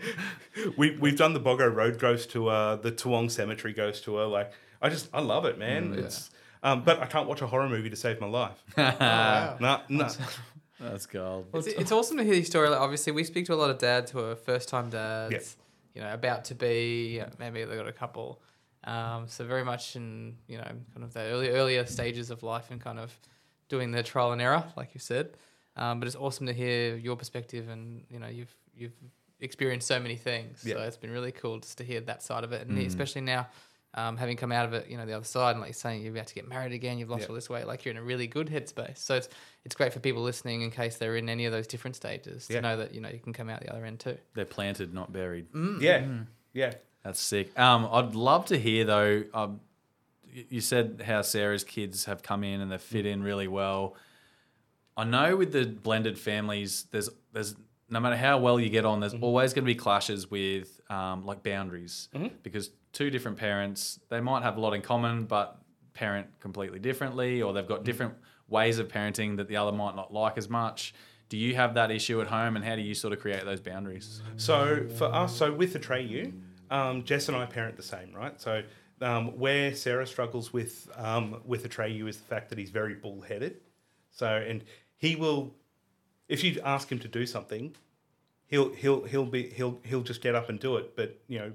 we we've done the Boggo Road ghost tour, the Toowong Cemetery ghost tour. Like I just I love it, man. It's um, but I can't watch a horror movie to save my life. Wow. No, no. That's gold. It's, it's awesome to hear your story. Like, obviously, we speak to a lot of dads who are first time dads, Yeah. you know, about to be, maybe they've got a couple. Um, so, very much in, you know, kind of the early, earlier stages of life and kind of doing the trial and error, like you said. Um, but it's awesome to hear your perspective and, you know, you've, you've experienced so many things. So, it's been really cool just to hear that side of it. And especially now, um, having come out of it, you know, the other side, and like you're saying, you're about to get married again, you've lost Yeah. all this weight, like you're in a really good headspace. So it's it's great for people listening in case they're in any of those different stages Yeah. to know that you know you can come out the other end too. They're planted, not buried. Yeah, yeah. That's sick. Um, I'd love to hear though. Um, you said how Sarah's kids have come in and they fit in really well. I know with the blended families, there's there's no matter how well you get on, there's always going to be clashes with um, like boundaries because two different parents they might have a lot in common, but parent completely differently, or they've got different ways of parenting that the other might not like as much. Do you have that issue at home, and how do you sort of create those boundaries? So for us, so with Atreyu, um, Jess and I parent the same, right? So um, where Sarah struggles with um, with Atreyu is the fact that he's very bullheaded. So and he will, if you ask him to do something, he'll he'll he'll be he'll he'll just get up and do it. But you know,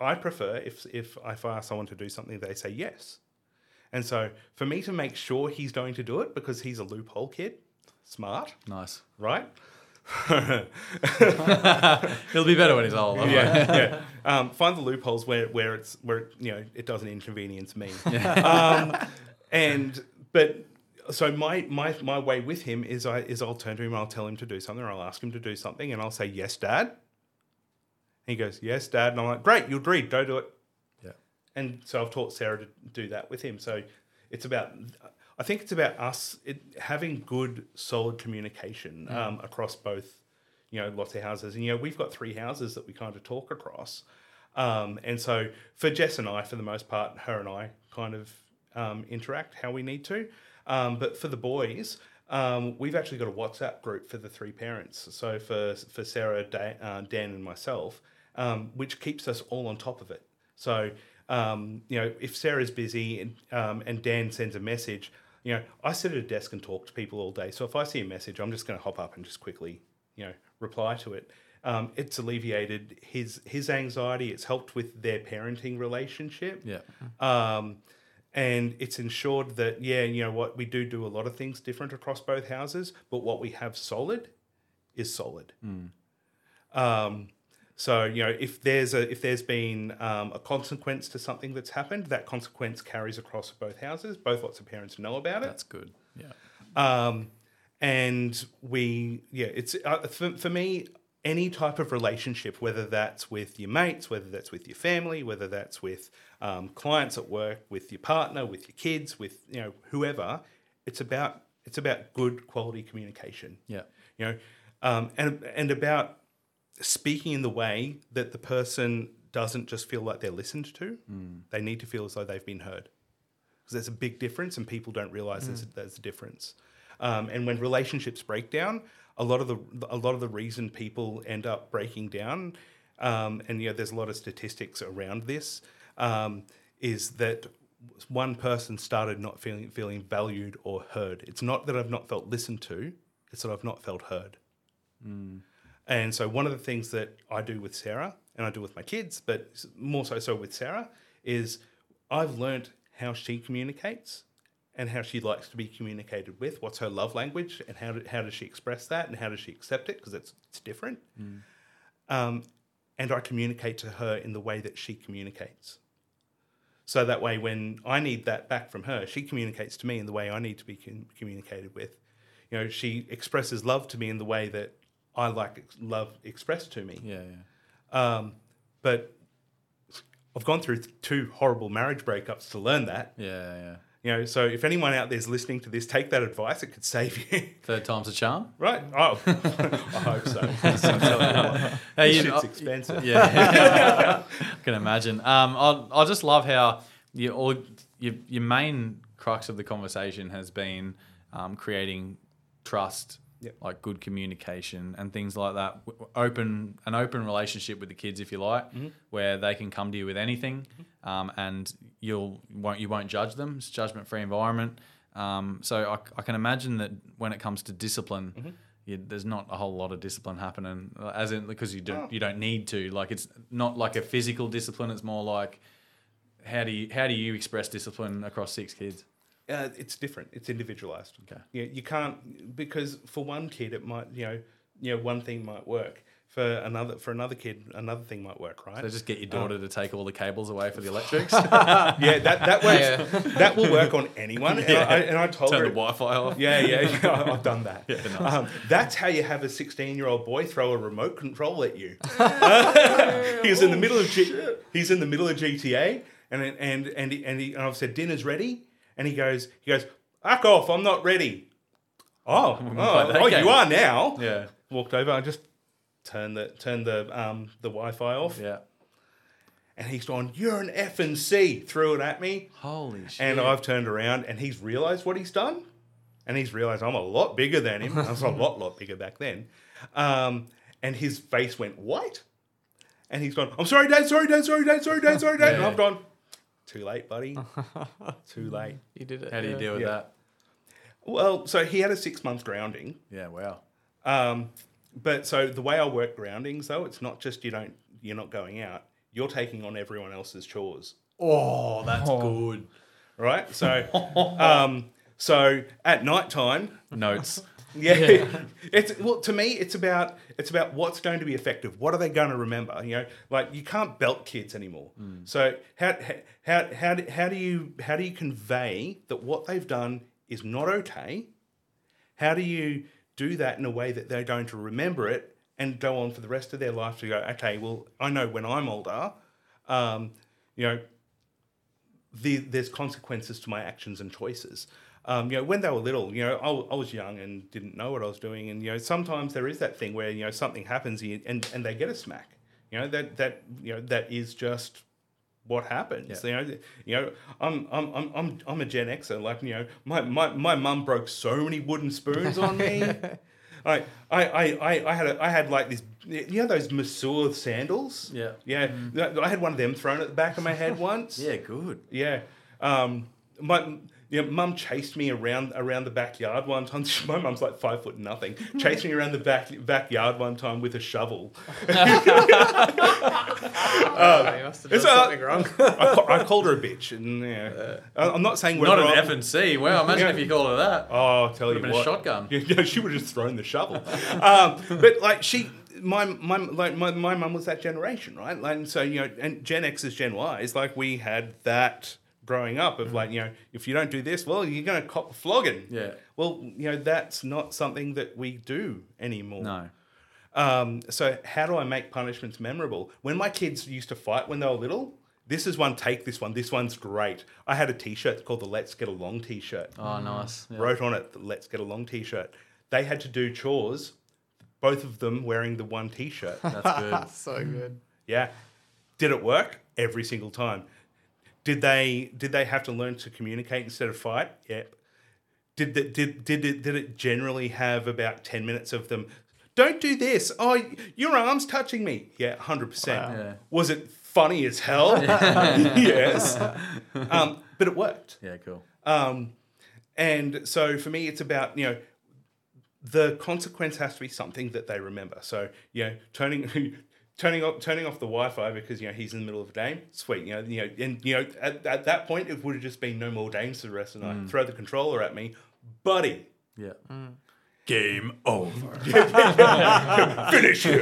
I prefer if if I ask someone to do something, they say yes. And so for me to make sure he's going to do it because he's a loophole kid, smart, Nice. right? He'll be better when he's old. yeah, yeah. Um, find the loopholes where, where it's where you know it doesn't inconvenience me. Um, and but so my my my way with him is I is I'll turn to him, I'll tell him to do something, or I'll ask him to do something, and I'll say yes, Dad. He goes yes, Dad, and I'm like great, you agreed, go do it. Yeah. And so I've taught Sarah to do that with him. So it's about, I think it's about us it, having good, solid communication um, across both, you know, lots of houses. And, you know, we've got three houses that we kind of talk across. Um, and so for Jess and I, for the most part, her and I kind of um, interact how we need to. Um, but for the boys, um, we've actually got a WhatsApp group for the three parents. So for for Sarah, Dan, uh, Dan and myself, um, which keeps us all on top of it. So um, you know, if Sarah's busy and um, and Dan sends a message, you know, I sit at a desk and talk to people all day. So if I see a message, I'm just going to hop up and just quickly, you know, reply to it. Um, it's alleviated his his anxiety. It's helped with their parenting relationship. Yeah. Um, and it's ensured that yeah, you know what we do do a lot of things different across both houses, but what we have solid is solid. Um, so you know if there's a if there's been um, a consequence to something that's happened, that consequence carries across both houses. Both lots of parents know about it. That's good. Yeah. Um, and we, yeah, it's uh, for, for me, any type of relationship, whether that's with your mates, whether that's with your family, whether that's with um, clients at work, with your partner, with your kids, with you know whoever, it's about it's about good quality communication. Yeah. You know, um, and and about speaking in the way that the person doesn't just feel like they're listened to; they need to feel as though they've been heard. Because there's a big difference and people don't realize there's, there's a difference. Um, and when relationships break down a lot of the a lot of the reason people end up breaking down um, and you know there's a lot of statistics around this um, is that one person started not feeling feeling valued or heard. It's not that I've not felt listened to it's that I've not felt heard and so one of the things that I do with Sarah and I do with my kids, but more so so with Sarah, is I've learned how she communicates and how she likes to be communicated with. What's her love language, and how do, how does she express that, and how does she accept it? Because it's it's different. Um, and I communicate to her in the way that she communicates. So that way, when I need that back from her, she communicates to me in the way I need to be com- communicated with. You know, she expresses love to me in the way that I like love expressed to me. Yeah, yeah. Um, but I've gone through th- two horrible marriage breakups to learn that. Yeah, yeah. You know, so if anyone out there's listening to this, take that advice. It could save you. Third time's a charm. right? Oh, I hope so. I'm you what, Hey, this you shit's know- expensive. Yeah, I can imagine. Um, I I just love how you all your your main crux of the conversation has been um, creating trust, Yep. like good communication and things like that. Open an open relationship with the kids, if you like, where they can come to you with anything, um, and you'll won't you won't judge them. It's a judgment free environment. Um, so I, I can imagine that when it comes to discipline. You, there's not a whole lot of discipline happening, uh, as in because you don't Oh. you don't need to. Like it's not like a physical discipline. It's more like how do you how do you express discipline across six kids? Uh, it's different. It's individualized. Okay. Yeah, you can't because for one kid it might you know you know one thing might work for another for another kid another thing might work right. So just get your daughter to take all the cables away for the electrics, yeah, that that works. Yeah. That will work on anyone. And, I, and I told turn her the Wi-Fi off. Yeah, yeah, yeah, I've done that. nice. um, that's how you have a 16 year old boy throw a remote control at you. he's in the middle of G- he's in the middle of GTA, and and and he, and, he, and I've said dinner's ready, and he goes he goes fuck off, I'm not ready. Oh, oh, oh you are now. Yeah, Walked over, I just turned the turned the um the Wi-Fi off, yeah. and he's gone, "You're an F and C," threw it at me. Holy shit! And I've turned around and he's realized what he's done. And he's realized I'm a lot bigger than him. I was a lot, lot bigger back then. Um, and his face went white. And he's gone, I'm sorry, Dad, sorry, Dad, sorry, Dad, sorry, Dad, sorry, Dad. And I've gone, too late, buddy. Too late. You did it. how do you yeah. deal with Yeah. that? Well, so he had a six month grounding. Yeah, wow. Um, but so the way I work groundings, though, it's not just you don't, you're not going out, you're taking on everyone else's chores. Oh, that's Oh. good. Right? So, um, so at night time, Notes. Yeah. it's well to me it's about it's about what's going to be effective. What are they going to remember? You know, like you can't belt kids anymore. So how how how do, how do you how do you convey that what they've done is not okay? How do you do that in a way that they're going to remember it and go on for the rest of their life to go, okay, well, I know when I'm older, um, you know, the, there's consequences to my actions and choices. Um, you know, when they were little, you know, I, w- I was young and didn't know what I was doing, and you know, sometimes there is that thing where you know something happens and and, they get a smack. You know that that you know that is just what happens. You know, you know, I'm I'm I'm I'm I'm a Gen Xer. Like you know, my my my mum broke so many wooden spoons on me. I, I, I, I- had a, I had like this you know those Masseur sandals Yeah. yeah I had one of them thrown at the back of my head once Yeah, good. yeah. Um, my you know, mum chased me around around the backyard one time. My mum's like five foot nothing. Chased me around the back backyard one time with a shovel. Oh, you must have done It's a- wrong. I, I called her a bitch, and yeah, I- I'm not saying Not an F and C. Wow, imagine Yeah. if you called her that. Oh, I'll tell you Would've been a shotgun. Yeah, yeah, she would have just thrown the shovel. um, but like she, my my like my my mum was that generation, right? Like, and so you know, and Gen X is Gen Y. It's like we had that growing up of like you know, if you don't do this, well, you're going to cop a flogging. Yeah. Well, you know, that's not something that we do anymore. No. Um, so how do I make punishments memorable? When my kids used to fight when they were little, this is one. Take this one. This one's great. I had a T-shirt called the "Let's Get Along" T-shirt Oh, nice. Yeah. wrote on it the "Let's Get Along" T-shirt. They had to do chores, both of them wearing the one T-shirt. That's good. so good. yeah, did it work every single time? Did they did they have to learn to communicate instead of fight? Yep. Did the, did did it, did it generally have about ten minutes of them? Don't do this. Oh, your arm's touching me. Yeah, hundred percent. Yeah. Was it funny as hell? yes. Um, but it worked. Yeah, cool. Um, and so for me, it's about, you know, the consequence has to be something that they remember. So, you know, turning, turning off turning off the Wi-Fi because you know he's in the middle of a game. Sweet, you know, you know, and you know, at, at that point it would have just been no more games for the rest of the night. Throw the controller at me, buddy. Yeah. Mm. Game over. Finish you.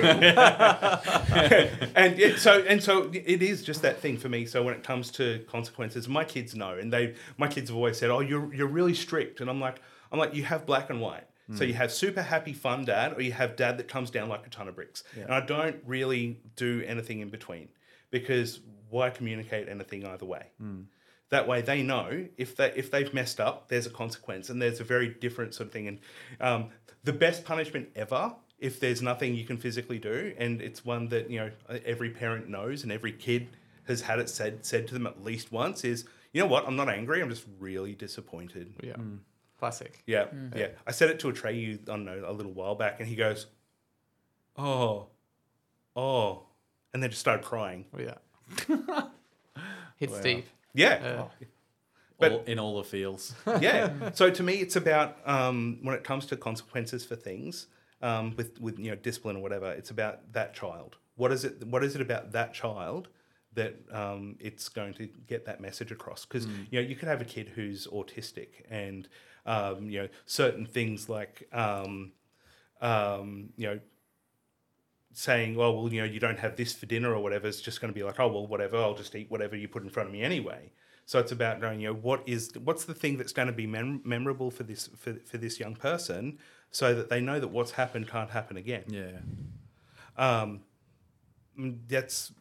and it, so and so it is just that thing for me. So when it comes to consequences, my kids know, and they my kids have always said, "Oh, you're you're really strict," and I'm like, I'm like, you have black and white. So you hmm. have super happy fun dad, or you have dad that comes down like a ton of bricks. And I don't really do anything in between because why communicate anything either way? Hmm. That way they know if they if they've messed up, there's a consequence, and there's a very different sort of thing. And um, the best punishment ever, if there's nothing you can physically do, and it's one that you know every parent knows, and every kid has had it said said to them at least once, is you know what? I'm not angry. I'm just really disappointed. Yeah. Hmm. Classic. Yeah, yeah. I said it to Atreyu, I don't know, a little while back, and he goes, "Oh, oh," and then just started crying. Oh, yeah. Hits deep. Yeah, But- all, in all the feels. yeah. So to me, it's about um, when it comes to consequences for things um, with with you know discipline or whatever. It's about that child. What is it? What is it about that child that um, it's going to get that message across? Because you know you could have a kid who's autistic and um, you know certain things like um, um, you know saying, "Oh well, you know, you don't have this for dinner or whatever," it's just going to be like, "Oh well, whatever. I'll just eat whatever you put in front of me anyway." So it's about going, you know, what is what's the thing that's going to be mem- memorable for this for, for this young person, so that they know that what's happened can't happen again. Yeah. Um, mm, that's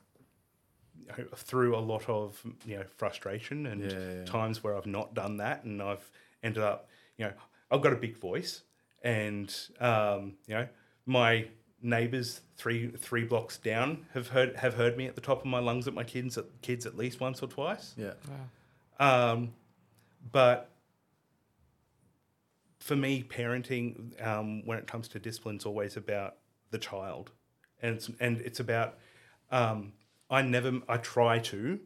through a lot of you know frustration and Yeah, yeah. times where I've not done that, and I've ended up, you know, I've got a big voice, and um, you know, my neighbours three three blocks down have heard have heard me at the top of my lungs at my kids at kids at least once or twice. Yeah. Um, but for me, parenting, um, when it comes to discipline, is always about the child, and it's and it's about. Um, I never. I try to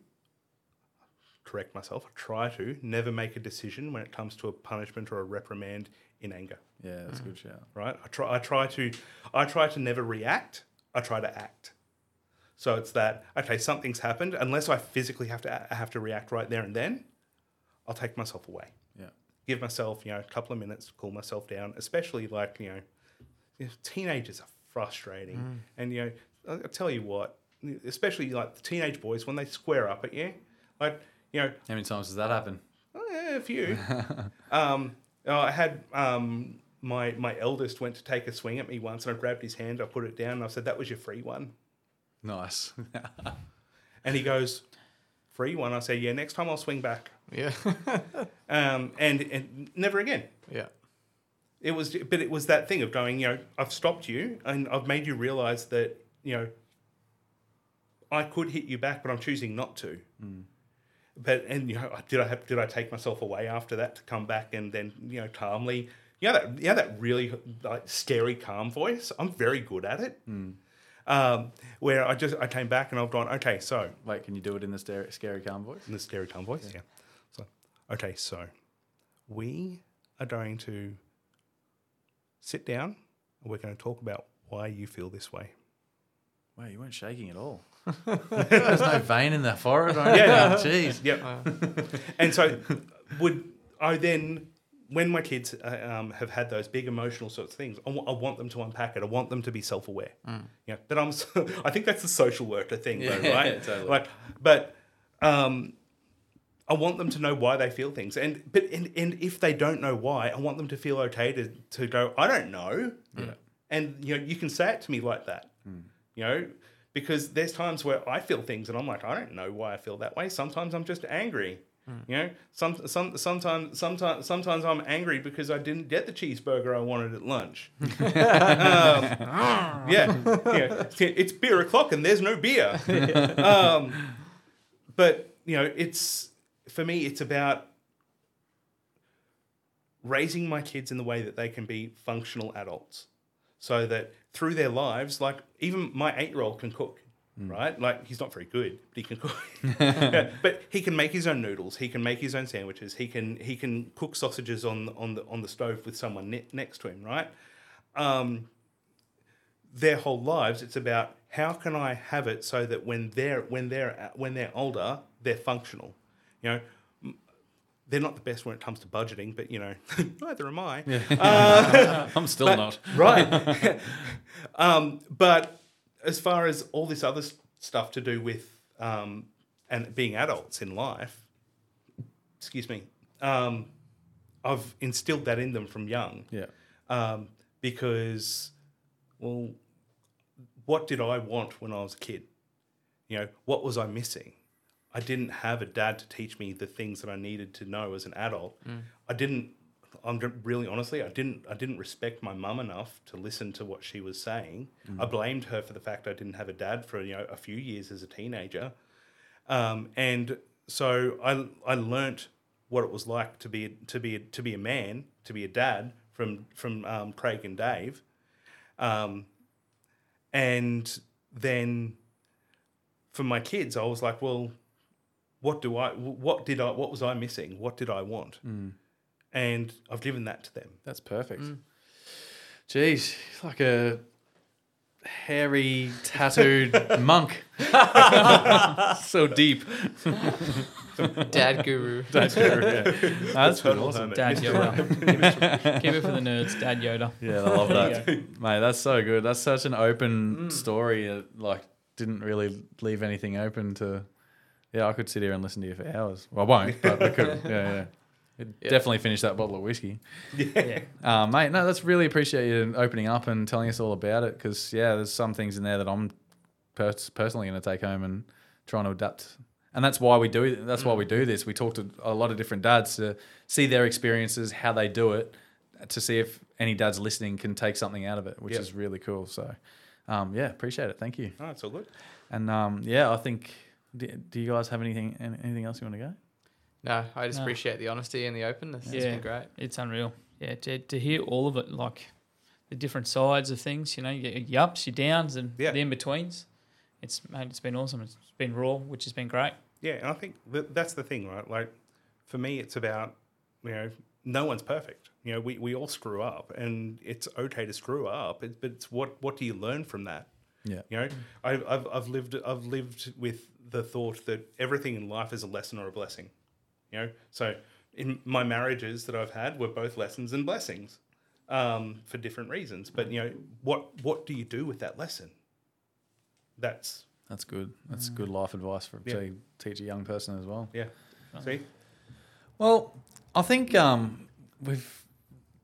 correct myself. I try to never make a decision when it comes to a punishment or a reprimand in anger. Yeah, that's a good shout. Right. I try. I try to. I try to never react. I try to act. So it's that okay, something's happened. Unless I physically have to I have to react right there and then, I'll take myself away. Yeah. Give myself you know a couple of minutes to cool myself down. Especially like you know, you know, teenagers are frustrating, mm. and you know I I tell you what, especially like the teenage boys when they square up at you, like you know How many times does that happen? A few. um, oh, I had um, my my eldest went to take a swing at me once, and I grabbed his hand. I put it down, and I said, "That was your free one." Nice. And he goes, "Free one?" I say, "Yeah, next time I'll swing back." Yeah. Um, and and never again. yeah. It was, but it was that thing of going. You know, I've stopped you, and I've made you realize that you know I could hit you back, but I'm choosing not to. But and you know, did I have did I take myself away after that to come back and then you know calmly? You know that you know that really like scary calm voice. I'm very good at it. Um, where I just I came back and I've gone okay, so Wait, can you do it in the scary, scary calm voice? in the scary calm voice, yeah. So okay, so we are going to sit down and we're going to talk about why you feel this way. Wait, you weren't shaking at all. There's no vein in the forehead. Or Yeah, anything. Jeez. Yep. and so, would I then, when my kids uh, um, have had those big emotional sorts of things, I want them to unpack it. I want them to be self-aware. Yeah, but I'm. I think that's the social worker thing, though, right? totally. Like, but um, I want them to know why they feel things, and but and, and if they don't know why, I want them to feel okay to to go. I don't know. And you know, you can say it to me like that. You know, because there's times where I feel things and I'm like, I don't know why I feel that way. Sometimes I'm just angry. You know, some some sometimes sometimes sometimes I'm angry because I didn't get the cheeseburger I wanted at lunch. um, yeah, yeah, it's beer o'clock and there's no beer. um, but you know, it's for me, it's about raising my kids in the way that they can be functional adults so that through their lives, like even my eight year old can cook, right? Like he's not very good, but he can cook. Yeah, but he can make his own noodles. He can make his own sandwiches. He can he can cook sausages on on the on the stove with someone ne- next to him, right? Um, their whole lives, it's about how can I have it so that when they're when they're when they're older, they're functional? You know, they're not the best when it comes to budgeting, but you know, neither am I. I'm still But- not. right. um, but as far as all this other stuff to do with um, and being adults in life, excuse me, um, I've instilled that in them from young Yeah. um, because, well, what did I want when I was a kid? You know, what was I missing? I didn't have a dad to teach me the things that I needed to know as an adult. I didn't. I'm really honestly, I didn't. I didn't respect my mum enough to listen to what she was saying. I blamed her for the fact I didn't have a dad for you know a few years as a teenager, um, and so I I learnt what it was like to be to be to be a man, to be a dad from from um, Craig and Dave, um, and then for my kids, I was like, well, what do I? What did I? What was I missing? What did I want? Hmm. And I've given that to them. That's perfect. Hmm. Jeez, he's like a hairy, tattooed monk. so deep. Dad guru. That's good. Yeah. No, that's good. Total Awesome. Dad Yoda. Keep it for the nerds. Dad Yoda. Yeah, I love that, you mate. That's so good. That's such an open hmm. story. It, like, didn't really leave anything open to. Yeah, I could sit here and listen to you for hours. Well, I won't, but I could. Yeah, yeah. You'd Definitely finish that bottle of whiskey. Yeah. Uh, mate, no, that's really appreciate you opening up and telling us all about it because, yeah, there's some things in there that I'm pers- personally going to take home and trying to adapt. And that's why we do that's why we do this. We talk to a lot of different dads to see their experiences, how they do it, to see if any dads listening can take something out of it, which Yep. is really cool. So, um, yeah, appreciate it. Thank you. Oh, it's all good. And um, yeah, I think. Do, do you guys have anything anything else you want to go? No, I just No. appreciate the honesty and the openness. It's Yeah. been great. It's unreal. Yeah, to, to hear all of it, like the different sides of things, you know, your, your ups, your downs, and Yeah. the in betweens. It's mate, it's been awesome. It's been raw, which has been great. Yeah, and I think that that's the thing, right? Like, for me, it's about you know, no one's perfect. You know, we, we all screw up, and it's okay to screw up. It, but it's what what do you learn from that? Yeah. You know, I've, I've I've lived I've lived with the thought that everything in life is a lesson or a blessing. You know, so in my marriages that I've had were both lessons and blessings, um, for different reasons. But you know, what what do you do with that lesson? That's That's good. That's good life advice for Yeah. to teach a young person as well. yeah. See, Well, I think um, we've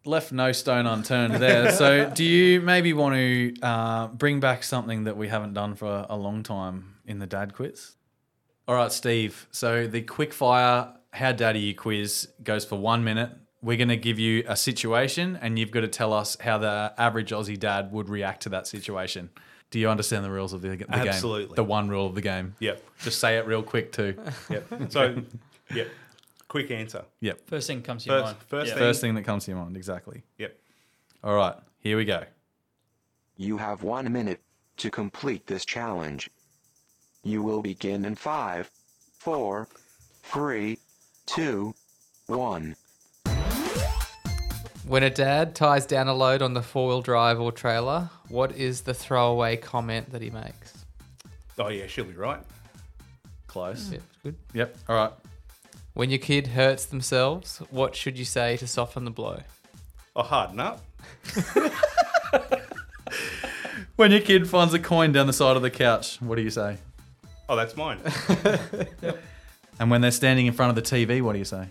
left no stone unturned there. so, do you maybe want to uh, bring back something that we haven't done for a long time in the dad quiz? All right, Steve. So, the quick fire How Dad Are You quiz goes for one minute. We're going to give you a situation, and you've got to tell us how the average Aussie dad would react to that situation. Do you understand the rules of the, the game? Absolutely. The one rule of the game. Yep. Just say it real quick, too. Yep. So, yep. Quick answer. Yep. First thing comes to your First, mind. first Yeah. thing. First thing that comes to your mind, exactly. Yep. All right, here we go. You have one minute to complete this challenge. You will begin in five, four, three, two, one. When a dad ties down a load on the four wheel drive or trailer, what is the throwaway comment that he makes? Oh yeah, she'll be right. Close. Yeah, good. Yep. All right. When your kid hurts themselves, what should you say to soften the blow? Oh, harden up. When your kid finds a coin down the side of the couch, what do you say? Oh, that's mine. And when they're standing in front of the TV, what do you say?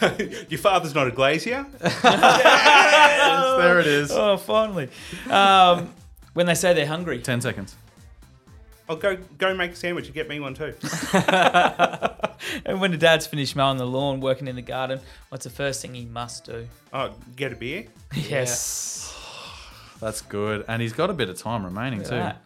Your father's not a glazier. there it is. Oh, finally. Um, when they say they're hungry. Ten seconds. I'll go go make a sandwich and get me one too. And when the dad's finished mowing the lawn, working in the garden, what's the first thing he must do? Oh, get a beer. Yes. That's good. And he's got a bit of time remaining too. at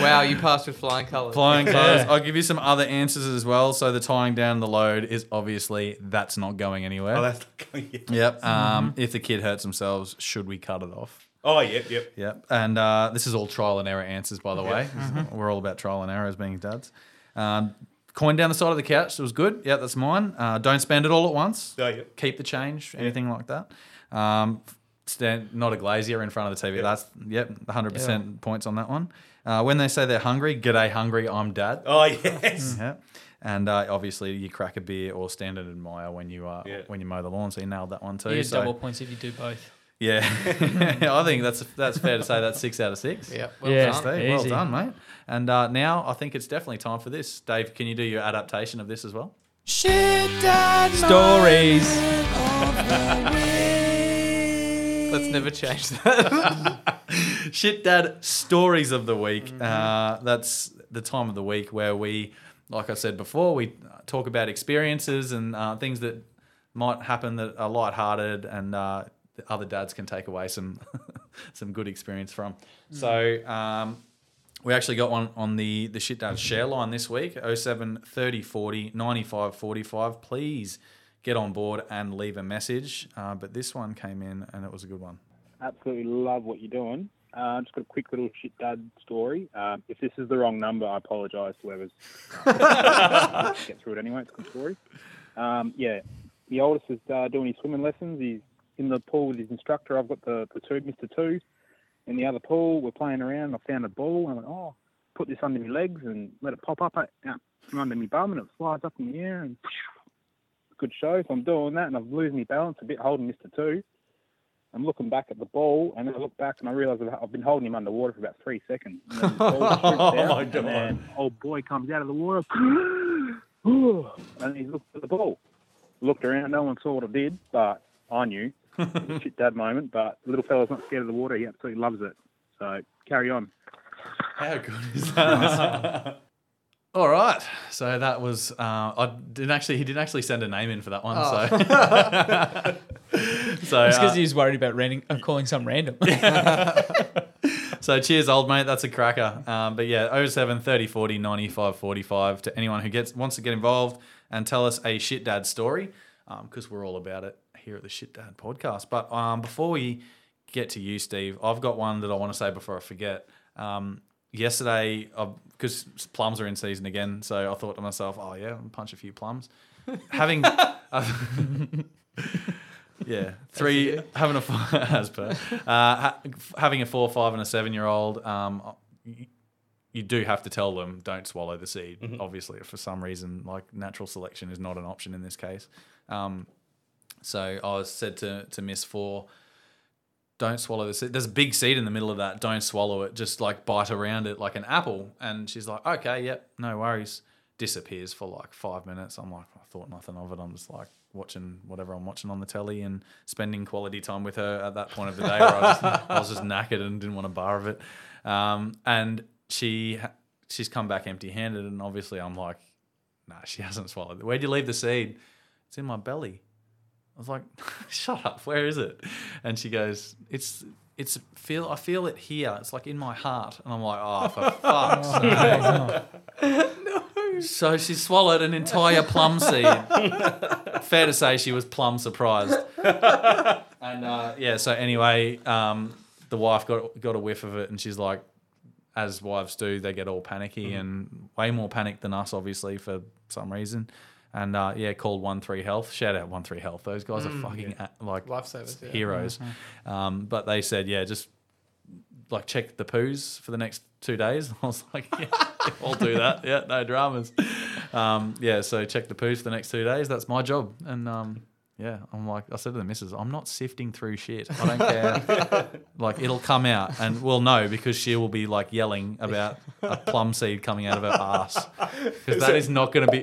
Wow, you passed with flying colours. Flying colours. I'll give you some other answers as well. So the tying down the load is obviously that's not going anywhere. Oh, that's not going yet. yep. Um, If the kid hurts themselves, should we cut it off? Oh, yep, yep. Yep. And uh, this is all trial and error answers, by the way. We're all about trial and error as being dads. Um, coin down the side of the couch. It was good. Yeah, that's mine. Uh, don't spend it all at once. Oh, yep. Keep the change, anything like that. Um, stand, not a glazier in front of the TV. That's yep, 100% points on that one. Uh, when they say they're hungry, g'day hungry, I'm dad. Oh yes. Yeah. And uh, obviously, you crack a beer or stand and admire when you uh, Yeah. when you mow the lawn. So you nailed that one too. You get so, double points if you do both. Yeah, I think that's that's fair to say. That's six out of six. Yeah, well Yeah. done. Steve, well done, mate. And uh, now I think it's definitely time for this. Dave, can you do your adaptation of this as well? Stories. Let's never change that. Shit Dad stories of the week. Uh, that's the time of the week where we, like I said before, we talk about experiences and uh, things that might happen that are lighthearted and uh, the other dads can take away some some good experience from. So um, we actually got one on the the Shit Dad share line this week 07 30 40 95 45. Please get on board and leave a message. Uh, but this one came in and it was a good one. absolutely love what you're doing. Uh, just got a quick little shit dad story. Um, if this is the wrong number, I apologise to whoever's get through it anyway. It's a good story. Um, yeah, the oldest is uh, doing his swimming lessons. He's in the pool with his instructor. I've got the, the two, Mr. Two, in the other pool. We're playing around. I found a ball. And I went, oh, put this under my legs and let it pop up uh, out from under my bum, and it flies up in the air. And good show. So I'm doing that, and I'm losing my balance a bit, holding Mr. Two. I'm looking back at the ball, and I look back and I realise I've- I've been holding him underwater for about three seconds. And the ball shoots out, my and God. then old boy comes out of the water, and he looked at the ball. Looked around, no one saw what I did, but I knew. It was a shit dad moment, but the little fella's not scared of the water. He absolutely loves it. So carry on. How good is that? All right, so that was. Uh, I didn't actually. He didn't actually send a name in for that one. So, so, It's because uh, he's worried about random, uh, calling some random. so cheers, old mate. That's a cracker. Um, but yeah, 07 30 40 95 45 to anyone who gets wants to get involved and tell us a shit dad story because we're all about it here at the Shit Dad podcast. But um, before we get to you, Steve, I've got one that I want to say before I forget. Um, yesterday, because plums are in season again, so I thought to myself, oh yeah, I'll punch a few plums. Having, yeah, three having a four, as per uh, ha- having a four, five, and a seven year old. Um, you, you do have to tell them don't swallow the seed. Obviously, for some reason, like natural selection is not an option in this case. Um, so I was said to to Miss Four, don't swallow the seed. There's a big seed in the middle of that. Don't swallow it. Just like bite around it like an apple. And she's like, okay, yep, no worries. Disappears for like five minutes. I'm like, I thought nothing of it. I'm just like watching whatever I'm watching on the telly and spending quality time with her at that point of the day where I was, I was just knackered and didn't want a bar of it. Um, and she she's come back empty handed. And obviously I'm like, nah, she hasn't swallowed it. Where'd you leave the seed? It's in my belly. I was like, "Shut up! Where is it?" And she goes, "It's it's feel I feel it here. It's like in my heart." And I'm like, "Oh, for fuck's sake!" So she swallowed an entire plum seed. Fair to say, she was plum surprised. And uh, yeah, so anyway, um, the wife got got a whiff of it, and she's like, as wives do, they get all panicky and way more panicked than us, obviously, for some reason. And uh, yeah, called One Three Health. Shout out One Three Health. Those guys are fucking a- like Lifesavers, yeah. heroes. Um, but they said, yeah, just like check the poos for the next two days. I was like, yeah, I'll do that. Yeah, no dramas. Um, yeah, so check the poos for the next two days. That's my job. And um, yeah, I'm like, I said to the missus, I'm not sifting through shit. I don't care. like, it'll come out, and we'll know because she will be like yelling about a plum seed coming out of her ass. Because that is not going to be.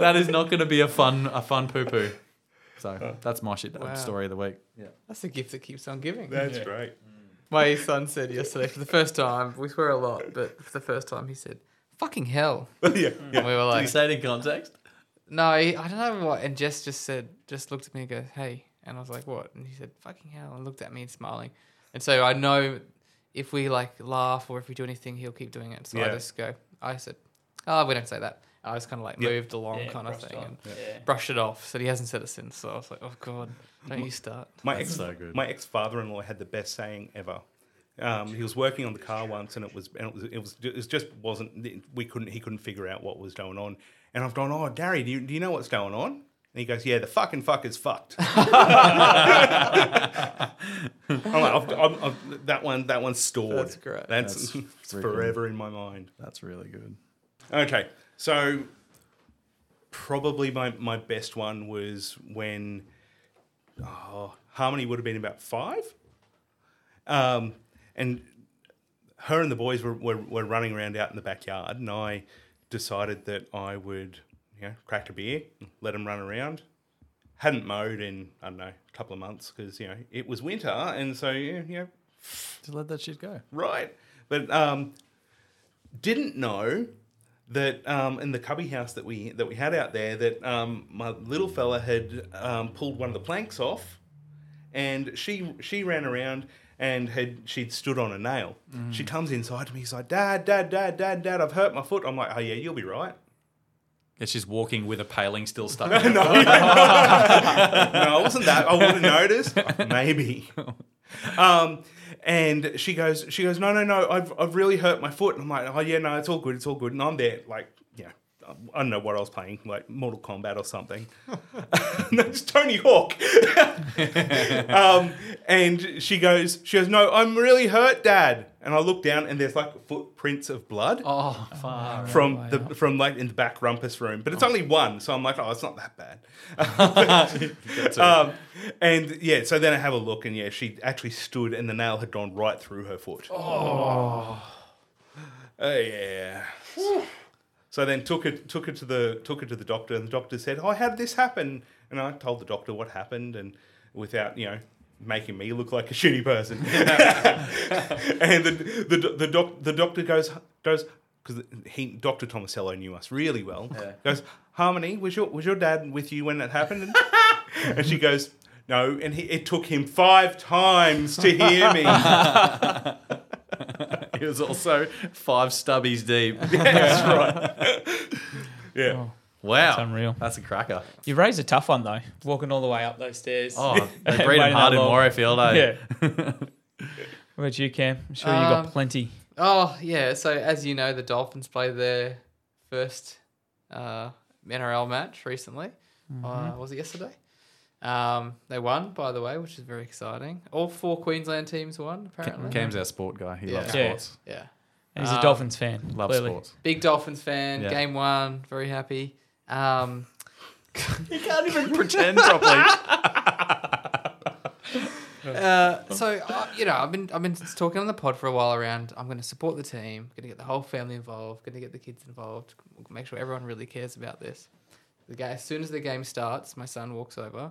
that is not going to be a fun a fun poo poo. So that's my shit uh, Wow. story of the week. Yeah. That's the gift that keeps on giving. That's great. My son said yesterday for the first time, we swear a lot, but for the first time he said, fucking hell. yeah, hmm. And we were Did like, you say it in context? no, he, I don't know what. And Jess just said, just looked at me and goes, hey. And I was like, what? And he said, fucking hell. And looked at me and smiling. And so I know if we like laugh or if we do anything, he'll keep doing it. So I Yeah. just go, I said, oh, we don't say that. I was kind of like Yep. moved along Yeah, kind of brushed thing on. and Yeah. brushed it off. So he hasn't said it since. So I was like, oh, God, don't you start. My ex, so good. My ex father-in-law had the best saying ever. Um, he was working on the car once, and it was and it was it was it just wasn't we couldn't he couldn't figure out what was going on. And I've gone, oh, Gary, do you, do you know what's going on? And he goes, "Yeah, the fucking fuck is fucked." I'm like, I've, I've, I've, that one, that one's stored. That's great. That's, That's forever in my mind. That's really good. Okay, so probably my, my best one was when oh, Harmony would have been about five. Um, and her and the boys were, were, were running around out in the backyard, and I decided that I would, you know, crack a beer, let them run around. Hadn't mowed in, I don't know, a couple of months because, you know, it was winter, and so, yeah, you know, Just let that shit go. right. But um, didn't know that um, in the cubby house that we that we had out there that um, my little fella had um, pulled one of the planks off, and she she ran around and had she'd stood on a nail. She comes inside to me. She's like, "Dad, Dad, Dad, Dad, Dad, I've hurt my foot." I'm like, "Oh yeah, you'll be right." Yeah, she's walking with a paling still stuck. no, in no, no, it wasn't that. I would have noticed. Maybe. Um, and she goes, she goes, no, no, no, I've, I've really hurt my foot. And I'm like, oh yeah, no, it's all good, it's all good. And I'm there, like, yeah, I don't know what I was playing, like Mortal Kombat or something. no, it's Tony Hawk. um, and she goes, she goes, no, I'm really hurt, Dad. And I look down, and there's like footprints of blood Oh, far. from the from like in the back rumpus room, but it's only one, so I'm like, oh, it's not that bad. um, and yeah, so then I have a look, and yeah, she actually stood, and the nail had gone right through her foot. Oh, yeah. So then took it took it to the took it to the doctor, and the doctor said, "Oh, how did this happen?" And I told the doctor what happened, and without you know making me look like a shitty person. and the the the, doc, the doctor goes goes because he Doctor Tomasello knew us really well. Yeah. Goes, Harmony, was your was your dad with you when that happened? And, and she goes, No, and he, it took him five times to hear me. He was also five stubbies deep. That's right. yeah. Wow. That's unreal. That's a cracker. You raised a tough one though, walking all the way up those stairs. Oh, they breed Waiting them hard that in long. Warriorfield, eh? Yeah. what about you, Cam? I'm sure you got Um, plenty. Oh yeah, so as you know, the Dolphins played their first uh, NRL match recently. Uh, was it yesterday? Um, they won, by the way, which is very exciting. All four Queensland teams won, apparently. Cam's our sport guy. He loves Yeah. sports. Yeah. And he's a um, Dolphins fan. Loves clearly. sports. Big Dolphins fan. Yeah. Game one, very happy. Um, You can't even pretend properly. uh, so uh, you know, I've been I've been talking on the pod for a while around. I'm going to support the team. Going to get the whole family involved. Going to get the kids involved. Make sure everyone really cares about this. The guy, as soon as the game starts, my son walks over,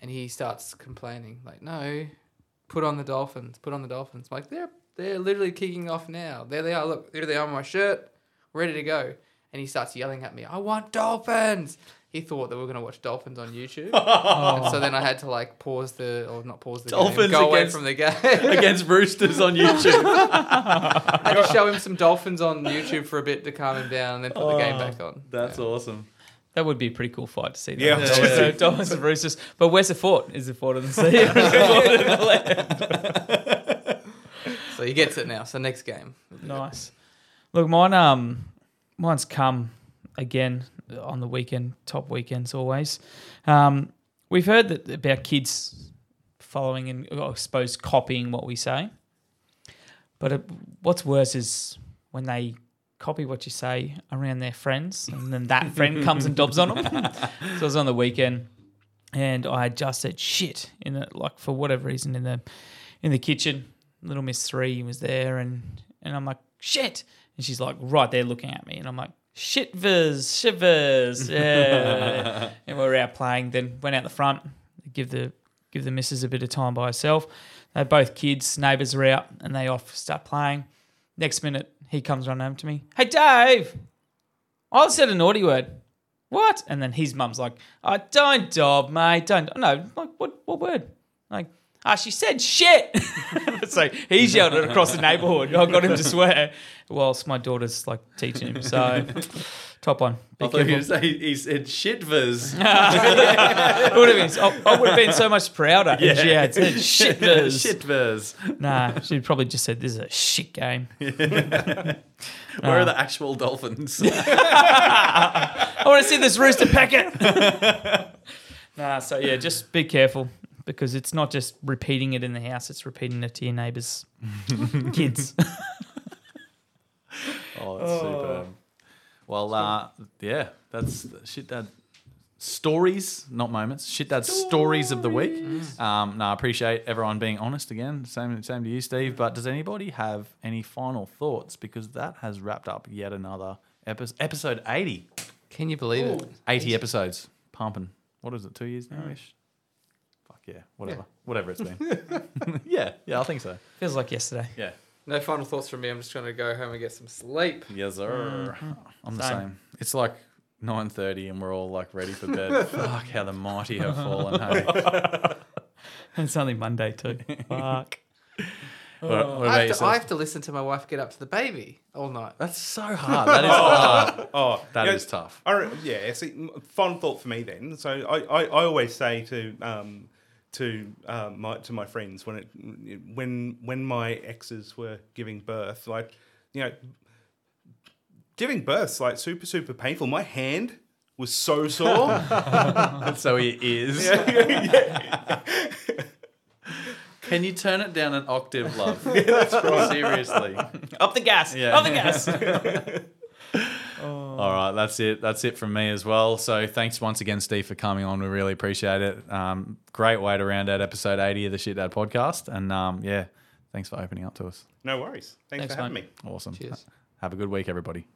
and he starts complaining like, "No, put on the Dolphins. Put on the Dolphins." I'm like they're they're literally kicking off now. There they are. Look, there they are on my shirt, ready to go. And he starts yelling at me, "I want Dolphins!" He thought that we were going to watch Dolphins on YouTube, and so then I had to like pause the or not pause the Dolphins game, go away against- from the game. Against Roosters on YouTube. I had to show him some Dolphins on YouTube for a bit to calm him down, and then put the game oh, back on. That's awesome. That would be a pretty cool fight to see. That. Yeah. Dolphins, Yeah. Dolphins and Roosters. But where's the fort? Is the fort in the sea? or is the fort the land? So he gets it now. So next game. Nice. Look, mine um, mine's come again on the weekend, top weekends always. Um, we've heard that about kids following and I suppose copying what we say. But it, what's worse is when they copy what you say around their friends, and then that friend comes and dobs on them. so I was on the weekend, and I just said shit in the like for whatever reason in the in the kitchen. Little Miss Three was there, and and I'm like shit, and she's like right there looking at me, and I'm like shitvers, shivers, yeah. and we were out playing. Then went out the front, give the give the missus a bit of time by herself. They're both kids, neighbours are out, and they off start playing. Next minute, he comes running home to me. Hey, Dave, I said a naughty word. What? And then his mum's like, oh, don't dob, mate. Don't. No, like, what, what word? Like, ah, she said shit. so he's yelled it across the neighbourhood. I got him to swear whilst my daughter's like teaching him. So, top one. Be I thought he, was, he, he said shitvers. it would have been. I, I would have been so much prouder if she had said shit. shitvers. Nah, she'd probably just said this is a shit game. Where are the actual dolphins? I want to see this rooster packet. Nah, so yeah, just be careful because it's not just repeating it in the house; it's repeating it to your neighbours' kids. Oh, that's superb. Well, uh, yeah, that's shit dad stories, not moments. Shit dad stories of the week. Um, no, I appreciate everyone being honest again. Same, same to you, Steve. But does anybody have any final thoughts? Because that has wrapped up yet another episode. Episode eighty. Can you believe it? 80 episodes. Pumping. What is it? Two years now ish. Fuck yeah. Whatever. Whatever it's been. yeah. Yeah. I think so. Feels like yesterday. Yeah. No final thoughts from me. I'm just trying to go home and get some sleep. Yes, sir. I'm the Same. same. It's like 9.30 and we're all like ready for bed. Fuck, how the mighty have fallen. Hey? And it's only Monday too. Fuck. What, what I have, to. I have to listen to my wife get up to the baby all night. That's so hard. That is hard. Oh, That yeah, is tough. I yeah, see, m- fun thought for me then. So I, I, I always say to um, to um, my to my friends when it when when my exes were giving birth, like you know, giving birth's like super super painful. My hand was so sore. so he is. Can you turn it down an octave, love? that's right. Seriously. Up the gas. Yeah. Up the gas. All right, that's it. That's it from me as well. So thanks once again, Steve, for coming on. We really appreciate it. Um, great way to round out episode 80 of the Shit Dad podcast. And um, yeah, thanks for opening up to us. no worries. Thanks, Thanks, for having mate. me. Awesome. Cheers. Have a good week, everybody.